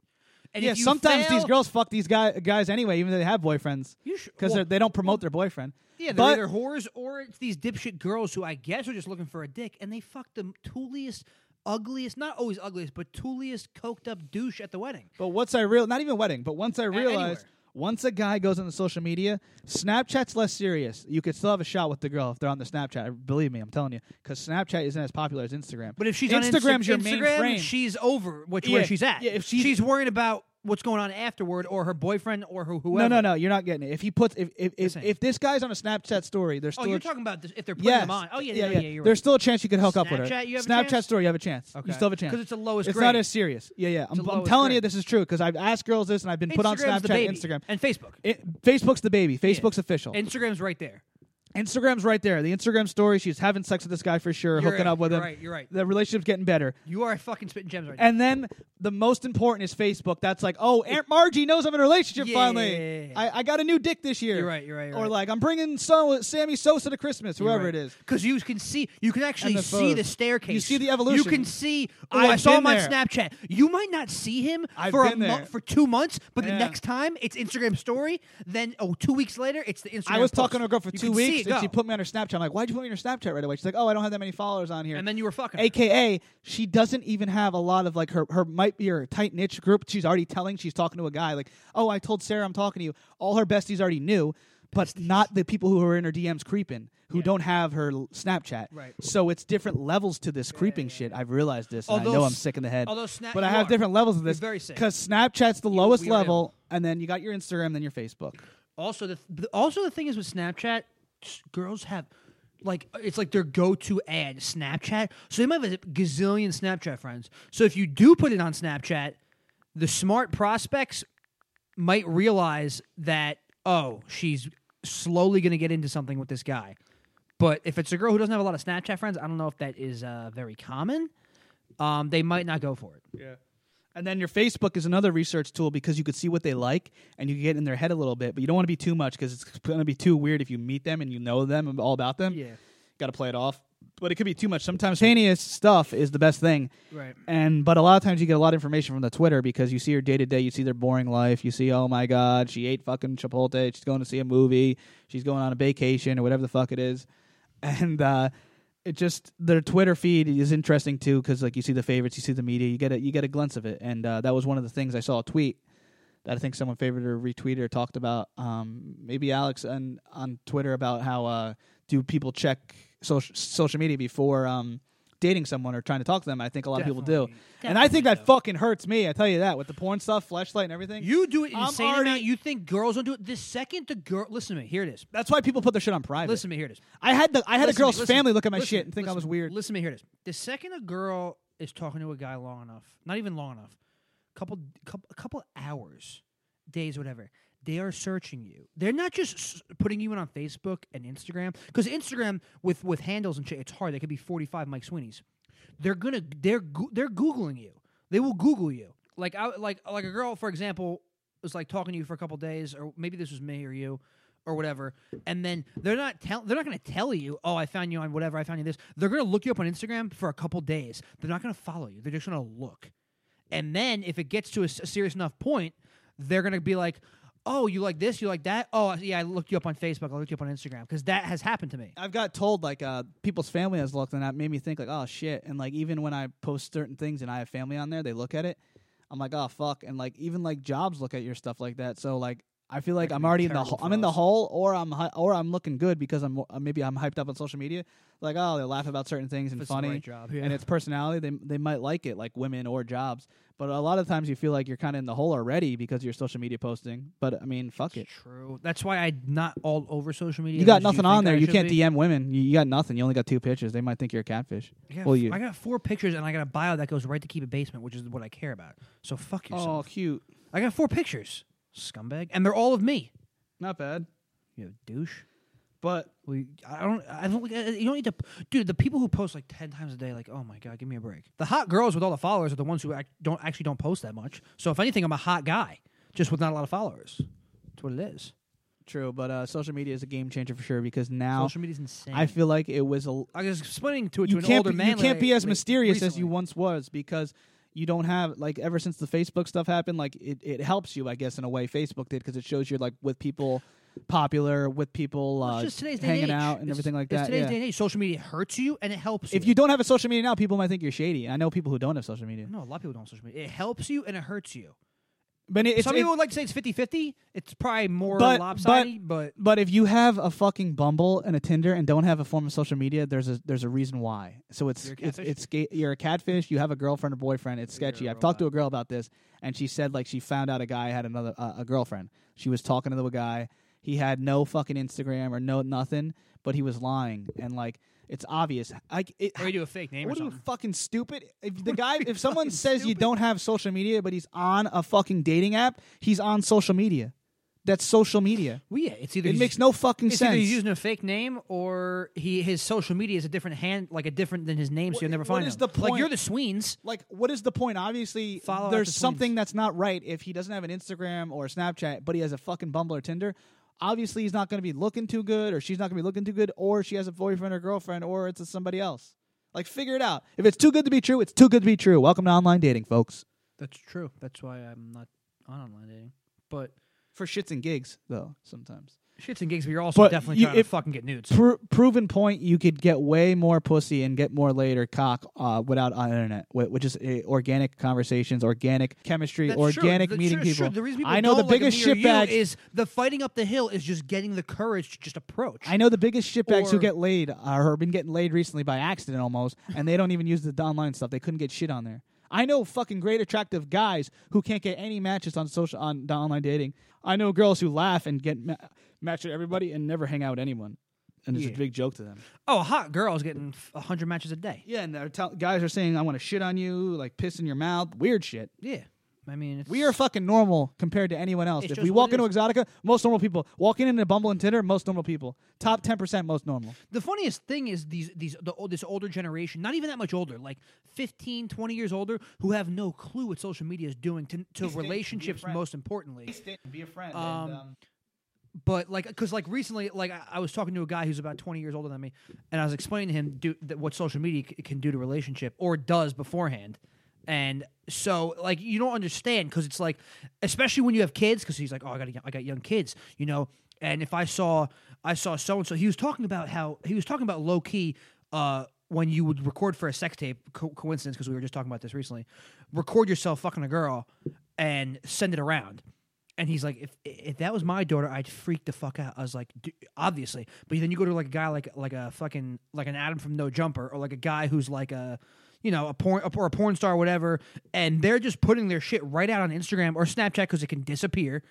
And yeah, if you sometimes fail, these girls fuck these guy, guys anyway, even though they have boyfriends, You should- because well, they don't promote their boyfriend. Yeah, they're but either whores or it's these dipshit girls who I guess are just looking for a dick, and they fuck the tooliest, ugliest, not always ugliest, but tooliest, coked up douche at the wedding. But once I real not even wedding, but once I realized anywhere. Once a guy goes on the social media, Snapchat's less serious. You could still have a shot with the girl if they're on the Snapchat. Believe me, I'm telling you, because Snapchat isn't as popular as Instagram. But if she's Instagram's on Insta- your main Instagram, frame. she's over which Yeah, where she's at. yeah, if she's- she's worrying about what's going on afterward, or her boyfriend, or who, whoever. no, no, no, you're not getting it. If he puts if if if, if this guy's on a Snapchat story, there's oh, you're a, talking about this, if they're putting yes, them on. Oh yeah, yeah, no, yeah. You're There's right. still a chance you could hook up with her. Snapchat, you have a chance? story, you have a chance. Okay. You still have a chance 'Cause it's the lowest It's grade. not as serious. Yeah, yeah. I'm, I'm telling you, this is true because I've asked girls this and I've been put on Snapchat. Instagram. and Facebook. It, Facebook's the baby. Facebook's official. Instagram's right there. Instagram's right there. The Instagram story, she's having sex with this guy for sure, You're hooking right, up with you're him. right, you're right. The relationship's getting better. You are fucking spitting gems right now. And then the most important is Facebook. That's like, oh, Aunt Margie knows I'm in a relationship Yeah, finally. yeah, yeah, yeah. I, I got a new dick this year. You're right, you're right, you're or right. like, I'm bringing so, Sammy Sosa to Christmas, whoever it is. Because you can see, you can actually the see photos. the staircase. You see the evolution. You can see. Oh, I've I saw him been on there. Snapchat. You might not see him I've for a been there. month, for two months, but the next time it's Instagram story. Then oh, two weeks later, it's the Instagram. I was post. talking to a girl for You two can see weeks, it and she put me on her Snapchat. I'm like, why'd you put me on your Snapchat right away? She's like, oh, I don't have that many followers on here. and then you were fucking. her. AKA, she doesn't even have a lot of like her her might be her tight niche group. She's already telling she's talking to a guy like, oh, I told Sarah I'm talking to you. All her besties already knew, but not the people who are in her DMs creeping who Yeah. don't have her l- Snapchat. Right. So it's different levels to this creeping shit. I've realized this. And I know I'm s- sick in the head. although Snap- but I you have are. different levels of this. very sick. Because Snapchat's the lowest level, and then you got your Instagram, then your Facebook. Also, the th- also the thing is with Snapchat, girls have like it's like their go-to ad Snapchat. So they might have a gazillion Snapchat friends. So if you do put it on Snapchat, the smart prospects might realize that oh, she's slowly going to get into something with this guy. But if it's a girl who doesn't have a lot of Snapchat friends, I don't know if that is uh, very common. Um, they might not go for it. Yeah. And then your Facebook is another research tool because you could see what they like and you can get in their head a little bit, but you don't want to be too much because it's going to be too weird if you meet them and you know them and all about them. Yeah. Got to play it off. But it could be too much. Sometimes spontaneous stuff is the best thing. Right. And but a lot of times you get a lot of information from the Twitter because you see her day to day, you see their boring life, you see, oh my god, she ate fucking Chipotle, she's going to see a movie, she's going on a vacation or whatever the fuck it is, and uh, it just their Twitter feed is interesting too because like you see the favorites, you see the media, you get a you get a glimpse of it, and uh, that was one of the things I saw a tweet that I think someone favorited or retweeted or talked about. Um, maybe Alex on on Twitter about how uh, do people check social social media before um, dating someone or trying to talk to them. I think a lot of people do, Definitely. and I think Definitely that fucking hurts me. I tell you that with the porn stuff, Fleshlight, and everything. You do it I'm insane already- amount. You think girls don't do it? The second the girl, listen to me. Here it is. That's why people put their shit on private. Listen to me. Here it is. I had the I had Listen a to me, girl's listen- family look at my listen- shit and think I listen- was weird. Listen to me. Here it is. The second a girl is talking to a guy long enough, not even long enough, couple, couple, a couple hours, days, whatever. They are searching you. They're not just putting you in on Facebook and Instagram because Instagram with with handles and shit, it's hard. They could be forty five Mike Sweeney's. They're gonna they're they're googling you. They will Google you. Like I like like a girl, for example, was like talking to you for a couple days, or maybe this was me or you, or whatever, and then they're not tell they're not going to tell you, oh, I found you on whatever, I found you this. They're going to look you up on Instagram for a couple days. They're not going to follow you. They're just going to look, and then if it gets to a serious enough point, they're going to be like, oh, you like this, you like that. Oh, yeah, I looked you up on Facebook, I looked you up on Instagram because that has happened to me. I've got told like uh, people's family has looked, and that made me think like, oh shit. And like even when I post certain things and I have family on there, they look at it. I'm like, oh fuck. And like even like jobs look at your stuff like that. So like I feel like I'm already in the terrible ho- for I'm in the hole, or I'm hi- or I'm looking good because I'm uh, maybe I'm hyped up on social media. Like oh they laugh about certain things and it's funny. yeah. And it's personality. They they might like it, like women or jobs. But a lot of times you feel like you're kind of in the hole already because of your social media posting. But I mean, fuck it. True. That's why I'm not all over social media. You got as nothing on think there. I You should can't be. DM women. You, you got nothing. You only got two pictures. They might think you're a catfish. I got, Well, you- I got four pictures and I got a bio that goes right to keep it basement, which is what I care about. So fuck Oh, yourself. cute. I got four pictures, scumbag, and they're all of me. Not bad. You have douche. But you- I don't. I don't. You don't need to, dude. The people who post like ten times a day, like, oh my god, give me a break. The hot girls with all the followers are the ones who act, don't actually don't post that much. So if anything, I'm a hot guy, just with not a lot of followers. That's what it is. true. But uh, social media is a game changer for sure because now Social media is insane. I feel like it was a. I was explaining to it to You an older be, man. you can't be as la- mysterious as you once was because you don't have like ever since the Facebook stuff happened. Like it, it helps you, I guess, in a way. Facebook did because it shows you're like with people popular, with people uh, just today's day hanging out and It's- everything like that. Today's yeah. day and age, social media hurts you and it helps you. If you don't have a social media now, people might think you're shady. I know people who don't have social media, no, a lot of people don't have social media. It helps you and it hurts you. but it, Some people would like to say it's 50-50. It's probably more But- lopsided, but, But if you have a fucking Bumble and a Tinder and don't have a form of social media, there's a there's a reason why. So it's You're a it's catfish? it's ga- you're a catfish. You have a girlfriend or boyfriend. It's You're sketchy. I've talked to a girl about this, and she said like she found out a guy had another uh, a girlfriend. She was talking to the guy. He had no fucking Instagram or no nothing, but he was lying, and like it's obvious. Like it, or you do a fake name or what are you fucking stupid? If the guy, if someone says you don't have social media, but he's on a fucking dating app, he's on social media. That's social media. Well, yeah, it's either It makes no fucking it's sense. either he's using a fake name or he his social media is a different hand, like a different than his name, so you'll never find is him. the Like point? you're the Sweens. like, what is the point? Obviously, Follow there's the something that's not right if he doesn't have an Instagram or a Snapchat, but he has a fucking Bumble or Tinder. Obviously, he's not going to be looking too good, or she's not going to be looking too good, or she has a boyfriend or girlfriend, or it's a somebody else. Like, figure it out. If it's too good to be true, it's too good to be true. Welcome to online dating, folks. That's true. That's why I'm not on online dating. But For shits and gigs, though, sometimes. Shits and gigs, but you're also But definitely you- trying if- to fucking get nudes. Pro- proven point, you could get way more pussy and get more laid or cock uh, without on internet, which is uh, organic conversations, organic chemistry, That's organic true. meeting true, people. true. The reason people I know the like biggest or is the fighting up the hill is just getting the courage to just approach. I know the biggest shitbags who get laid are have been getting laid recently by accident almost, and they don't even use the online stuff. They couldn't get shit on there. I know fucking great attractive guys who can't get any matches on social on, on online dating. I know girls who laugh and get ma- matched with everybody and never hang out with anyone, and it's Yeah. a big joke to them. Oh, a hot girl's getting a hundred matches a day. Yeah, and they're tell- guys are saying I want to shit on you, like piss in your mouth, weird shit. Yeah, I mean, it's, We are fucking normal compared to anyone else. It's if we what walk it into is. Exotica, most normal people. Walking into Bumble and Tinder, most normal people. Top ten percent most normal. The funniest thing is these these the, ol- this older generation, not even that much older, like 15, 20 years older, who have no clue what social media is doing to, to relationships. friend. Most importantly, Be a friend. Um, but like because like recently like I, I was talking to a guy who's about 20 years older than me and i was explaining to him do, that what social media c- can do to relationship or does beforehand. And so like you don't understand because it's like especially when you have kids because he's like oh i got a, I got young kids you know? And if i saw i saw so and so he was talking about how he was talking about low key uh when you would record for a sex tape co- coincidence because we were just talking about this recently record yourself fucking a girl and send it around And he's like, if if that was my daughter, I'd freak the fuck out. I was like, "D- obviously. But then you go to like a guy like like a fucking like an Adam from No Jumper, or like a guy who's like a, you know, a porn or a porn star, or whatever, and they're just putting their shit right out on Instagram or Snapchat because it can disappear,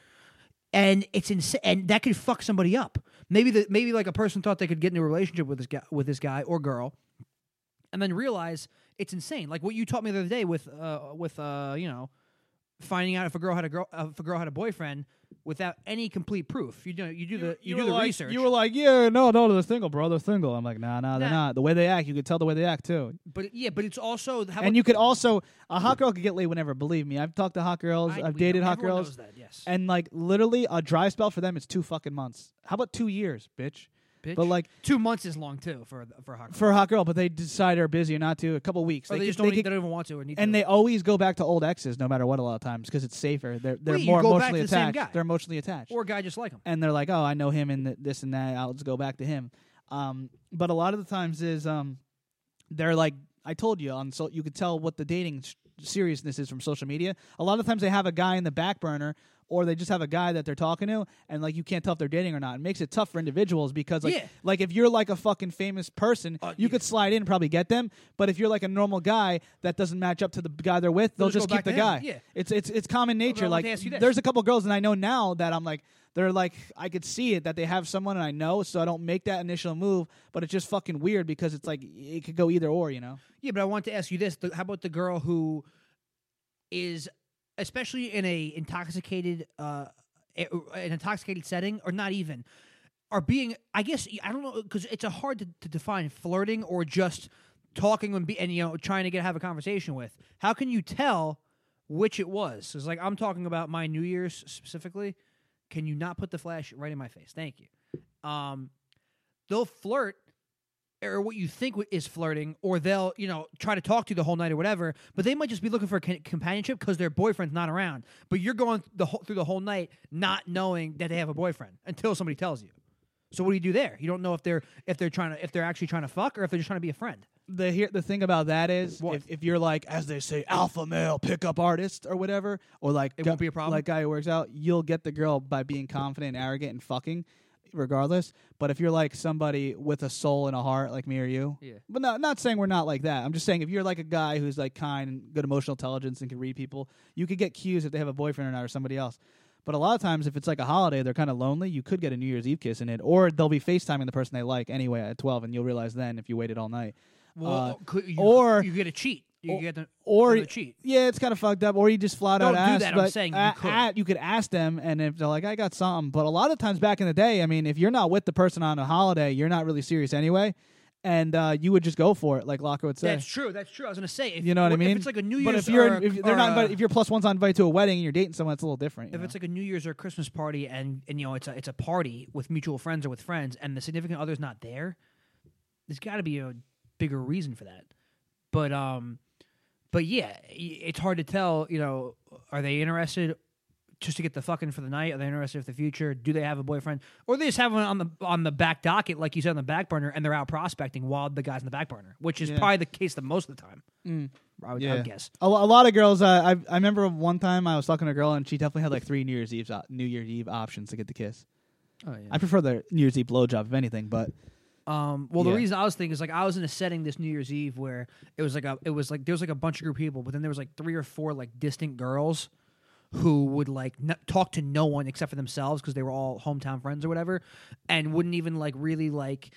and it's insane, and that could fuck somebody up. Maybe the maybe like a person thought they could get in a relationship with this guy with this guy or girl, and then realize it's insane. Like what you taught me the other day with uh with uh you know finding out if a girl had a girl uh, if a girl had a boyfriend without any complete proof. You do you do the you, do the like, research. You were like, yeah, no, no, they're single, bro. They're single. I'm like, nah, nah, they're Nah. not. The way they act, you could tell the way they act too. but yeah, but it's also how and you could also a hot girl could get laid whenever. Believe me, I've talked to hot girls. I- I've we- dated hot everyone girls. knows that, yes. And like literally, a dry spell for them is two fucking months. How about two years, bitch? Bitch. But like two months is long too for for a hot girl. for a hot girl, but they decide they're busy or not to. A couple weeks. or they, just don't, could- they don't even want to or need and to. they always go back to old exes, no matter what. A lot of times because it's safer. They're they're Wait, you more go back emotionally to the same attached. guy. They're emotionally attached. or a guy just like him. and they're like, "Oh, I know him and th- this and that. I'll just go back to him." Um, but a lot of the times is um, they're like, I told you on so you could tell what the dating s- seriousness is from social media. A lot of times they have a guy in the back burner. Or they just have a guy that they're talking to, and like you can't tell if they're dating or not. It makes it tough for individuals because, like, Yeah. like if you're like a fucking famous person, Uh, you yeah. could slide in and probably get them. But if you're like a normal guy that doesn't match up to the guy they're with, they'll, They'll just just go keep back the to guy. him. Yeah. It's it's it's common nature. Like ask you this. there's a couple girls and I know now that I'm like they're like I could see it that they have someone and I know, so I don't make that initial move. But it's just fucking weird because it's like it could go either or, you know. Yeah, but I want to ask you this: the, How about the girl who is, especially in a intoxicated, uh, an intoxicated setting, or not even, are being? I guess I don't know because it's a hard to, to define flirting or just talking and, be, and you know trying to get have a conversation with. How can you tell which it was? It's like I'm talking about my New Year's specifically. Can you not put the flash right in my face? Thank you. Um, they'll flirt or what you think is flirting, or they'll you know try to talk to you the whole night or whatever. But they might just be looking for companionship because their boyfriend's not around. But you're going the whole, through the whole night not knowing that they have a boyfriend until somebody tells you. So what do you do there? You don't know if they're if they're trying to if they're actually trying to fuck or if they're just trying to be a friend. The here the thing about that is if, if you're like as they say alpha male pickup artist or whatever or like It gu- won't be a problem? like guy who works out you'll get the girl by being confident and arrogant and fucking regardless but if you're like somebody with a soul and a heart like me or you Yeah. but not not saying we're not like that I'm just saying if you're like a guy who's like kind and good emotional intelligence and can read people you could get cues if they have a boyfriend or not or somebody else but a lot of times, if it's like a holiday, they're kind of lonely. You could get a New Year's Eve kiss in it, or they'll be FaceTiming the person they like anyway at twelve, and you'll realize then if you waited all night. Well, Uh, could you, or- you get a cheat. You or- get the or the cheat. yeah, it's kind of fucked up. Or you just flat Don't out do ask. that, I'm saying you a- could. a- you could ask them, and if they're like, "I got something," but a lot of times back in the day, I mean, if you're not with the person on a holiday, you're not really serious anyway, and uh, you would just go for it, like Locker would say. That's true. That's true. I was gonna say, if, you know what I mean. if it's like a New Year's, but if you're a- if they're not, but if you're plus one's on invite to a wedding and you're dating someone, it's a little different. if know? it's like a New Year's or a Christmas party and and you know it's a it's a party with mutual friends or with friends and the significant other's not there, there's got to be a bigger reason for that. But um, but yeah, it's hard to tell. You know, are they interested just to get the fucking for the night? Are they interested for the future? Do they have a boyfriend, or they just have one on the on the back docket, like you said, on the back burner, and they're out prospecting while the guy's in the back burner, which is Yeah. probably the case the most of the time. Mm. I would, I would guess. A, a lot of girls. Uh, I I remember one time I was talking to a girl and she definitely had like three New Year's Eve New Year's Eve options to get the kiss. Oh yeah. I prefer the New Year's Eve blowjob if anything, but Um, well, the Yeah. reason I was thinking is like I was in a setting this New Year's Eve where it was like a, it was like there was like a bunch of group of people, but then there was like three or four like distant girls who would like n- talk to no one except for themselves because they were all hometown friends or whatever, and wouldn't even like really like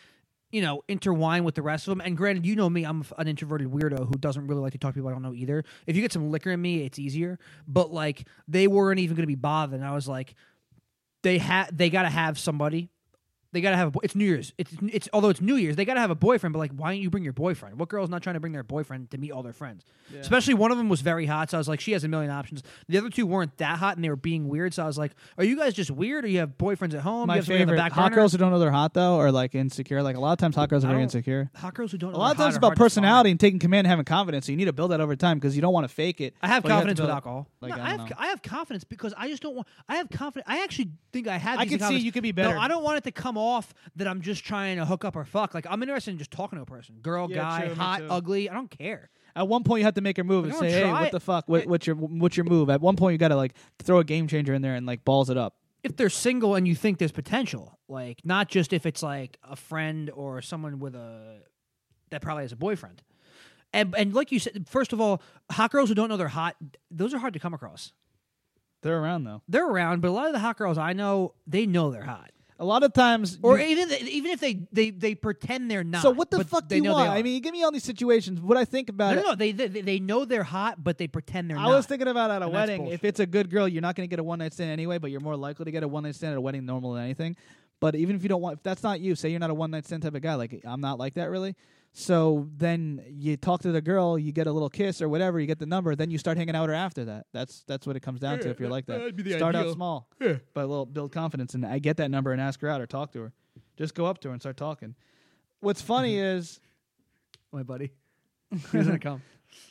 you know intertwine with the rest of them. And granted, you know me, I'm an introverted weirdo who doesn't really like to talk to people I don't know either. If you get some liquor in me, it's easier. But like they weren't even going to be bothered. And I was like, they had they got to have somebody they gotta have a boy. It's New Year's. It's it's although it's New Year's, they gotta have a boyfriend. But like, why don't you bring your boyfriend? What girl's not trying to bring their boyfriend to meet all their friends? Especially one of them was very hot, so I was like, she has a million options. The other two weren't that hot, and they were being weird. So I was like, are you guys just weird, or you have boyfriends at home? my you have favorite the back hot burner? girls who don't know they're hot though, or like insecure. Like a lot of times, hot girls are very insecure. hot girls who don't. A lot of times it's about hard to find. personality and taking command and having confidence. So you need to build that over time because you don't want to fake it. I have but you to confidence with alcohol. Like, No, I I, have know. I have confidence because I just don't want. I have confidence. I actually think I have. I can see you could be No, better. I don't want it to come off that I'm just trying to hook up or fuck. Like I'm interested in just talking to a person, girl, Yeah, guy, true, me hot, too. ugly. I don't care. At one point, you have to make a move and say, "Hey, try what it. the fuck? What, what's your what's your move?" At one point, you got to like throw a game changer in there and like balls it up. if they're single and you think there's potential, like not just if it's like a friend or someone with a that probably has a boyfriend. And and like you said, first of all, hot girls who don't know they're hot, those are hard to come across. They're around though. They're around, but a lot of the hot girls I know, they know they're hot. A lot of times, Or you- even even if they, they they pretend they're not. so what the fuck do you want? I mean, you give me all these situations. What I think about no, it, no, no. They, they they know they're hot, but they pretend they're I not. I was thinking about at a And wedding. If it's a good girl, you're not going to get a one night stand anyway, but you're more likely to get a one night stand at a wedding normal than anything. But even if you don't want, if that's not you, say you're not a one night stand type of guy. Like I'm not like that really. So then you talk to the girl, you get a little kiss or whatever, you get the number, then you start hanging out with her after that. That's that's what it comes down to. If you're like that, that'd be the start out ideal. small, but a little build confidence, and I get that number and ask her out or talk to her. Just go up to her and start talking. What's funny is my buddy. He's gonna come.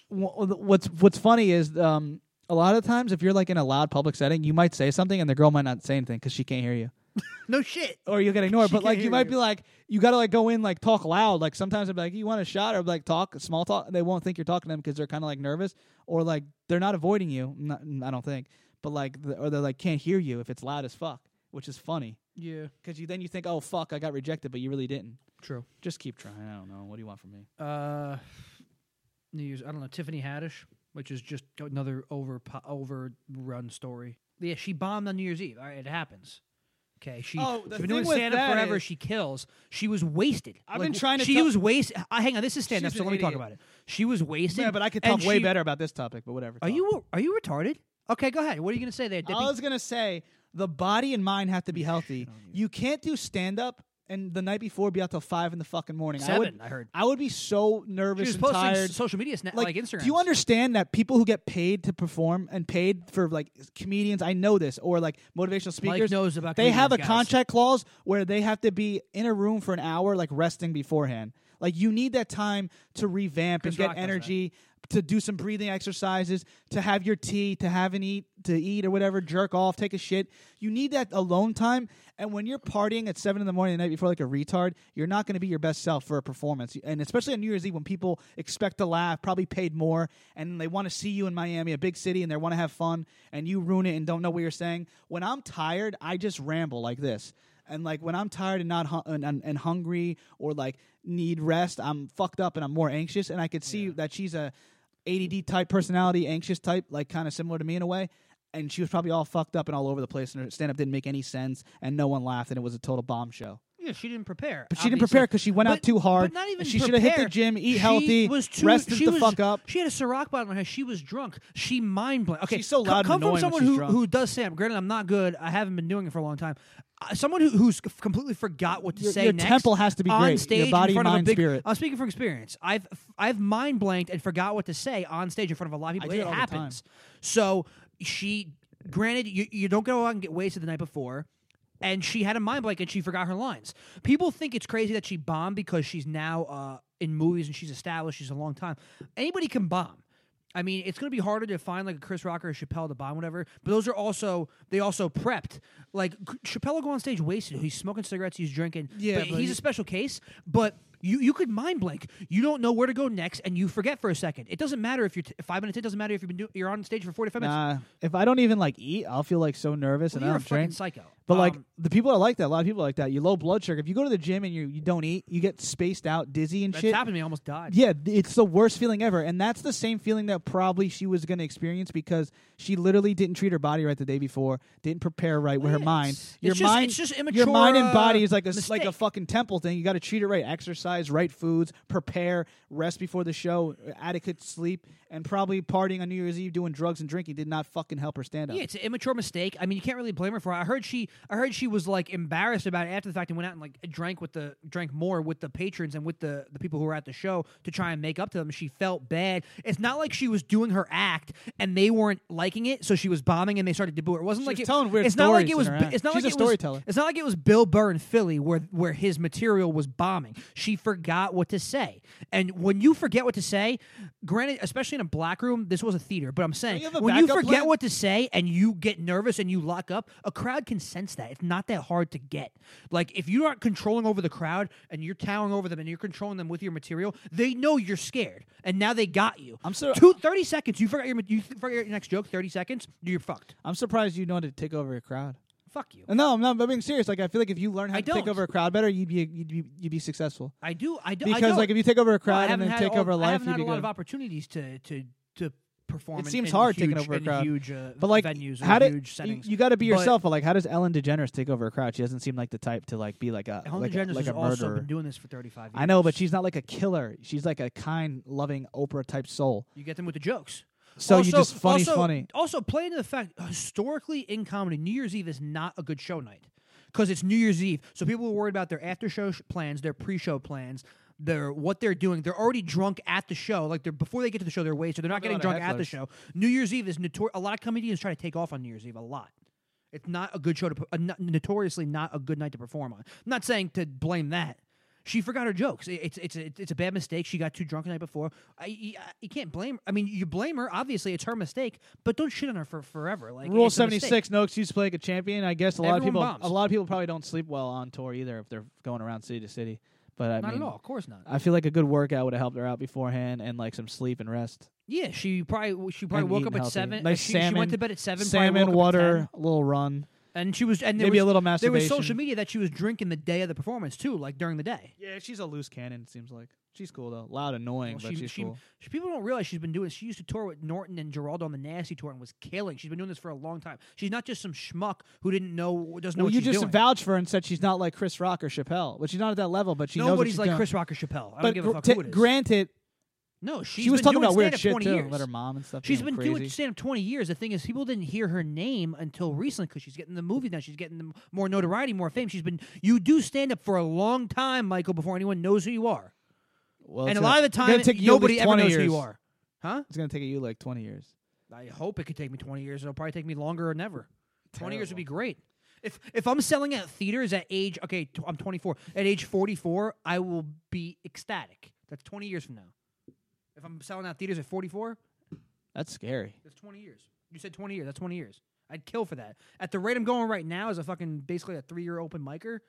what's what's funny is um, a lot of times if you're like in a loud public setting, you might say something and the girl might not say anything because she can't hear you, No shit. or you'll get ignored. She but like you hear might you. be like, you gotta like go in like talk loud. Like sometimes I'd be like, you want a shot, or like talk small talk. They won't think you're talking to them because they're kind of like nervous, or like they're not avoiding you. Not, I don't think, but like the, or they like can't hear you if it's loud as fuck, which is funny Yeah. because you then you think, oh fuck, I got rejected, but you really didn't. True. Just keep trying. I don't know. What do you want from me? Uh, New Year's. I don't know. Tiffany Haddish, which is just another over overrun story. Yeah, she bombed on New Year's Eve. All right, it happens. Okay, she, Oh, she's been doing stand up forever. is- She kills. She was wasted. I've Like, been trying to She was wasted. Uh, hang on, this is stand up, so let me talk about it. She was wasted. Yeah, but I could talk way she- better about this topic. But whatever. Are talk. you are you retarded? Okay, go ahead. What are you gonna say there, Dippy? I was gonna say the body and mind have to be healthy. You can't do stand up and the night before be out till five in the fucking morning. I would, Seven, I heard. I would be so She nervous was and posting tired. social media, sna- like, Instagram. Do you understand that people who get paid to perform and paid for like comedians, I know this, or like motivational speakers, Mike knows about they have a guys. contract clause where they have to be in a room for an hour, like resting beforehand. Like you need that time to revamp Chris and get Rock does energy, to do some breathing exercises, to have your tea, to have an eat, to eat or whatever, jerk off, take a shit. You need that alone time. And when you're partying at seven in the morning the night before like a retard, you're not going to be your best self for a performance. And especially on New Year's Eve when people expect to laugh, probably paid more, and they want to see you in Miami, a big city, and they want to have fun, and you ruin it and don't know what you're saying. When I'm tired, I just ramble like this. And like when I'm tired and not hu- and, and, and hungry or like need rest, I'm fucked up and I'm more anxious. And I could see that she's a ADD type personality, anxious type, like kind of similar to me in a way. And she was probably all fucked up and all over the place, and her stand up didn't make any sense, and no one laughed, and it was a total bomb show. Yeah, she didn't prepare. But she didn't obviously. prepare because she went out too hard. But not even and she should have hit the prepare. gym, eat She healthy, was too, rested she the was, fuck up. She had a Ciroc bottle in her. She was drunk. She mind blank. Okay, She's so co- loud and come from annoying when someone she's who drunk. who does stand up. Granted, I'm not good. I haven't been doing it for a long time. Uh, someone who, who's c- completely forgot what to Your- say your next. tempo has to be on great. Your stage body, in front of mind, a big, spirit. I'm speaking from experience. I've I've mind blanked and forgot what to say on stage in front of a lot of I people. do it it all the time. happens. So she, granted, you, you don't go out and get wasted the night before. And she had a mind blank and she forgot her lines. People think it's crazy that she bombed because she's now uh, in movies and she's established. She's a long time. Anybody can bomb. I mean, it's going to be harder to find like a Chris Rock or a Chappelle to bomb, whatever. But those are also they also prepped. Like Chappelle will go on stage wasted. He's smoking cigarettes. He's drinking. Yeah, but but he's he- a special case. But you you could mind blank. You don't know where to go next, and you forget for a second. It doesn't matter if you're t- five minutes. It doesn't matter if you've been do- you're on stage for forty five minutes. Nah, if I don't even like eat, I'll feel like so nervous Well, and you're a don't fucking psycho. But like Um, the people are like that. A lot of people are like that. You low blood sugar. If you go to the gym and you you don't eat, you get spaced out, dizzy and that's shit. happened to me. I almost died. Yeah, it's the worst feeling ever, and that's the same feeling that probably she was going to experience because she literally didn't treat her body right the day before, didn't prepare right with her mind. Your it's just- mind, it's just immature. your mind and body is like a like a fucking temple thing. You got to treat it right. Exercise, right foods, prepare, rest before the show, adequate sleep, and probably partying on New Year's Eve doing drugs and drinking did not fucking help her stand up. Yeah, it's an immature mistake. I mean, you can't really blame her for it. I heard she, I heard she was like embarrassed about it after the fact and went out and like drank with the drank more with the patrons and with the the people who were at the show to try and make up to them. She felt bad. It's not like she was doing her act and they weren't liking it, so she was bombing and they started to boo her. It wasn't She like was it, telling weird It's not like it was. in her Bi- act. It's not She's like a it was- storyteller. it's not like it was Bill Burr in Philly where where his material was bombing. She forgot what to say, and when you forget what to say, granted, especially in a black room, this was a theater. But I'm saying you when you forget plan? what to say and you get nervous and you lock up, a crowd can sense that. It's not that hard to get. Like if you aren't controlling over the crowd and you're towering over them and you're controlling them with your material, they know you're scared, and now they got you. I'm sur- Two, 30 seconds. You forgot your you forgot your next joke. Thirty seconds. You're fucked. I'm surprised you know how to take over a crowd. Fuck you. No, I'm not. I'm being serious. Like I feel like if you learn how I to take don't. over a crowd better, you'd be you'd be you'd be successful. I do. I do. I Because don't. like if you take over a crowd I and haven't then had take all- over a I life, haven't you'd had be a lot good. of opportunities to to to perform. It seems in hard huge, taking over a crowd. huge uh, But like, venues how did huge you, settings. you got to be yourself? But like, how does Ellen DeGeneres take over a crowd? She doesn't seem like the type to like be like a Ellen like, a, DeGeneres like has a also murderer. been doing this for 35 years. I know, but she's not like a killer. She's like a kind, loving Oprah type soul. You get them with the jokes. So also, you just funny's also, funny. Also, play into the fact historically in comedy, New Year's Eve is not a good show night because it's New Year's Eve. So people are worried about their after show sh- plans, their pre show plans. Their what they're doing, they're already drunk at the show. Like they're before they get to the show, they're wasted. They're not Probably getting drunk at the show. New Year's Eve is notor- a lot of comedians try to take off on New Year's Eve a lot. It's not a good show to, uh, not- notoriously not a good night to perform on. I'm not saying to blame that. She forgot her jokes. It- It's it's a, it's a bad mistake. She got too drunk the night before. I, you, you can't blame. I mean, you blame her. Obviously, it's her mistake. But don't shit on her for forever. Like Rule it's a mistake. seventy six: No excuse to play like a champion. I guess a lot of Everyone people, bombs. a lot of people probably don't sleep well on tour either if they're going around city to city. But I Not mean, at all. Of course not. I feel like a good workout would have helped her out beforehand and like some sleep and rest. Yeah, she probably she probably And woke eating up at healthy. seven. Nice uh, she, she salmon- went to bed at seven. probably Salmon, woke up at water, 10, a little run, and she was and there maybe was, a little There masturbation. was social media that she was drinking the day of the performance too, like during the day. Yeah, she's a loose cannon. It seems like she's cool though. Loud, annoying, Well, but she, she's she, cool. she- people don't realize she's been doing. She used to tour with Norton and Geraldo on the Nasty tour and was killing. She's been doing this for a long time. She's not just some schmuck who didn't know doesn't know Well, what you just doing. vouched for her and said she's not like Chris Rock or Chappelle, but she's not at that level. But she Nobody's she's like doing. Chris Rock or Chappelle. I But don't give a fuck t- who it is. granted, no, she's she was been talking doing about weird shit 20 too. Years. Let her mom and stuff. She's been crazy. doing stand up 20 years. The thing is, people didn't hear her name until recently because she's getting the movie now. She's getting the more notoriety, more fame. She's been, you do stand up for a long time, Michael, before anyone knows who you are. Well, and a lot of the time, take nobody ever 20 knows who you are. Huh? It's gonna take you like twenty years. I hope it could take me 20 years. It'll probably take me longer or never. 20 years would be great. If if I'm selling at theaters at age okay, I'm 24. At age 44, I will be ecstatic. That's 20 years from now. If I'm selling out theaters at 44, That's scary. that's 20 years. You said 20 years. That's 20 years. I'd kill for that. At the rate I'm going right now, as a fucking basically a three year open micer,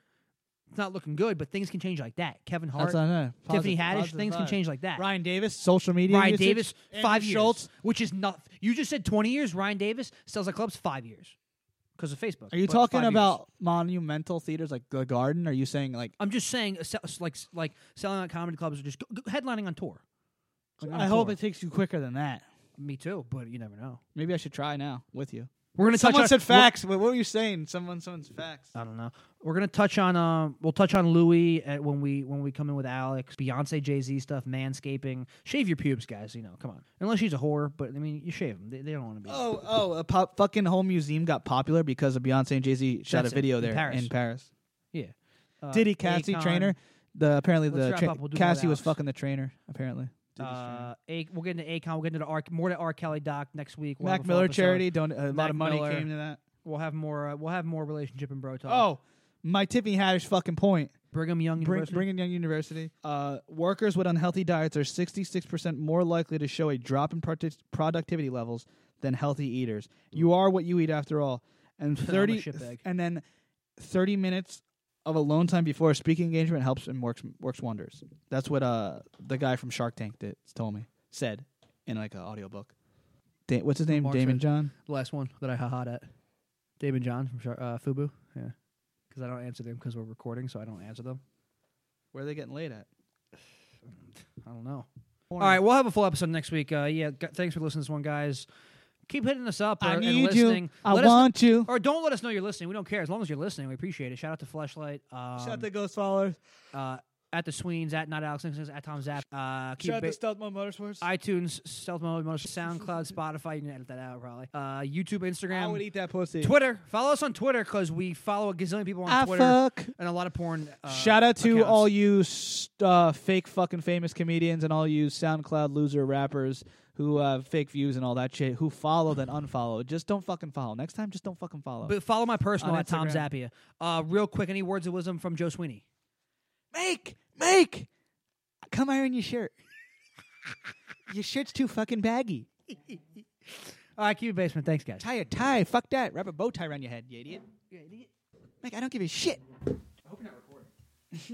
it's not looking good. But things can change like that. Kevin Hart, That's not it. Tiffany Positive- Haddish, positive things can vibe. change like that. Ryan Davis, social media. Ryan usage. Davis, Andrew five years, Schulz. which is not. You just said 20 years. Ryan Davis sells at clubs five years because of Facebook. Are you but talking five years. about monumental theaters like the Garden? Are you saying like? I'm just saying, uh, se- like like selling out comedy clubs or just go, go- headlining on tour. Like on I hope tour. it takes you quicker than that. Me too, but you never know. Maybe I should try now with you. We're gonna Someone touch said on, facts. What, what were you saying? Someone, someone's facts. I don't know. We're gonna touch on um. We'll touch on Louis at, when we when we come in with Alex, Beyonce, Jay Z stuff, manscaping. Shave your pubes, guys. You know, come on. Unless she's a whore, but I mean, you shave them. They, they don't want to be. Oh, oh, a pop, fucking whole museum got popular because of Beyonce and Jay Z shot That's a it, video in there Paris. in Paris. yeah. Uh, Diddy Cassie Akon, trainer. The apparently Let's the tra- We'll do more with Cassie was fucking the trainer. Apparently. Uh, A, we'll get into Akon. We'll get into the R, more to R. Kelly doc next week. We'll have Mac a full Miller episode. charity. Don't a lot Mac of money Miller. came to that. We'll have more. Uh, we'll have more relationship and bro talk. Oh, my Tiffany Haddish fucking point. Brigham Young Bring, University. Brigham Young University. Uh, workers with unhealthy diets are 66% more likely to show a drop in productivity levels than healthy eaters. You are what you eat after all. And I'm a 30 shitbag. and then 30 minutes of alone time before a speaking engagement helps and works works wonders. That's what uh the guy from Shark Tank did, told me. Said in like an audiobook. Da- what's his name? Mark Damon said- John? The last one that I ha ha at. Daymond John from Shar- uh, Fubu. Yeah. Because I don't answer them because we're recording, so I don't answer them. Where are they getting laid at? I don't know. All right, we'll have a full episode next week. Uh, yeah, g- thanks for listening to this one, guys. Keep hitting us up or, I and listening. you. I Let us want you. or don't let us know you're listening. We don't care as long as you're listening. We appreciate it. Shout out to Fleshlight. Um, Shout out to Ghost Followers. uh, at the Sweens, at not Alex Nixon, at Tom Zap. Uh, keep Shout out ba- to Stealth Mode Motorsports. iTunes, Stealth Mode, Motion, SoundCloud, Spotify. You can edit that out probably. Uh, YouTube, Instagram, I would eat that pussy. Twitter. Follow us on Twitter because we follow a gazillion people on I Twitter fuck. and a lot of porn. Uh, Shout out to accounts. all you st- uh, fake fucking famous comedians and all you SoundCloud loser rappers who have fake views and all that shit who follow then unfollow. Just don't fucking follow. Next time, just don't fucking follow. But follow my personal On at Tom Zappia. Uh, real quick, any words of wisdom from Joe Sweeney? make, make, come iron your shirt. your shirt's too fucking baggy. All right, keep it basement. Thanks, guys. Tie a tie. Fuck that. Wrap a bow tie around your head, you idiot. Like I don't give a shit.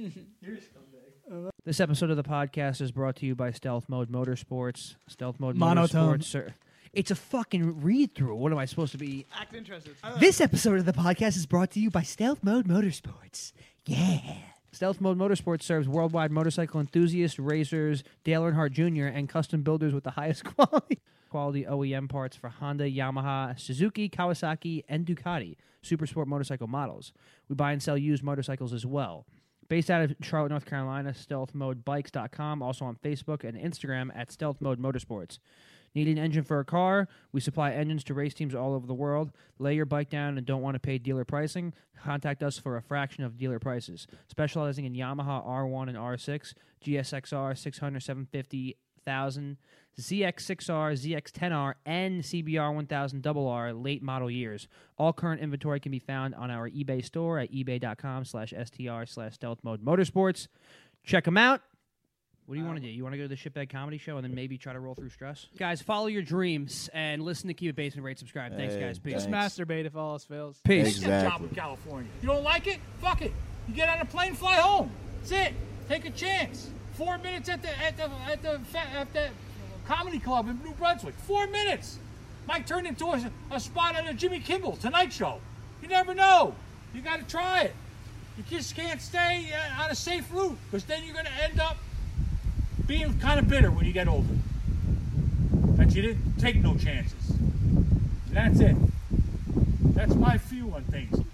This episode of the podcast is brought to you by Stealth Mode Motorsports. Stealth Mode Monotone. Motorsports. Sir. It's a fucking read through. What am I supposed to be? Act interested. Uh. This episode of the podcast is brought to you by Stealth Mode Motorsports. Yeah. Stealth Mode Motorsports serves worldwide motorcycle enthusiasts, racers, Dale Earnhardt Jr., and custom builders with the highest quality quality OEM parts for Honda, Yamaha, Suzuki, Kawasaki, and Ducati super sport motorcycle models. We buy and sell used motorcycles as well. Based out of Charlotte, North Carolina, stealthmodebikes.com, also on Facebook and Instagram at Stealth Mode Motorsports. Need an engine for a car? We supply engines to race teams all over the world. Lay your bike down and don't want to pay dealer pricing? Contact us for a fraction of dealer prices. Specializing in Yamaha R1 and R6, GSXR 600, 750, 1000, ZX6R, ZX10R, and CBR 1000 RR late model years. All current inventory can be found on our eBay store at ebay.com slash str slash stealth mode motorsports. Check them out. What do you want to do? You want to go to the Shipbag Comedy Show and then maybe try to roll through stress? Guys, follow your dreams and listen to Keep It Basement, rate, subscribe. Thanks, Hey, guys. Peace. Just Thanks. masturbate if all else fails. Peace. Get a job Exactly. in California. You don't like it? Fuck it. You get on a plane, fly home. That's it. Take a chance. Four minutes at the at the at the at the comedy club in New Brunswick. Four minutes. Might turn into a, a spot on a Jimmy Kimmel Tonight Show. You never know. You got to try it. You just can't stay uh, on a safe route because then you're going to end up being kind of bitter when you get older. That you didn't take no chances. That's it. That's my view on things.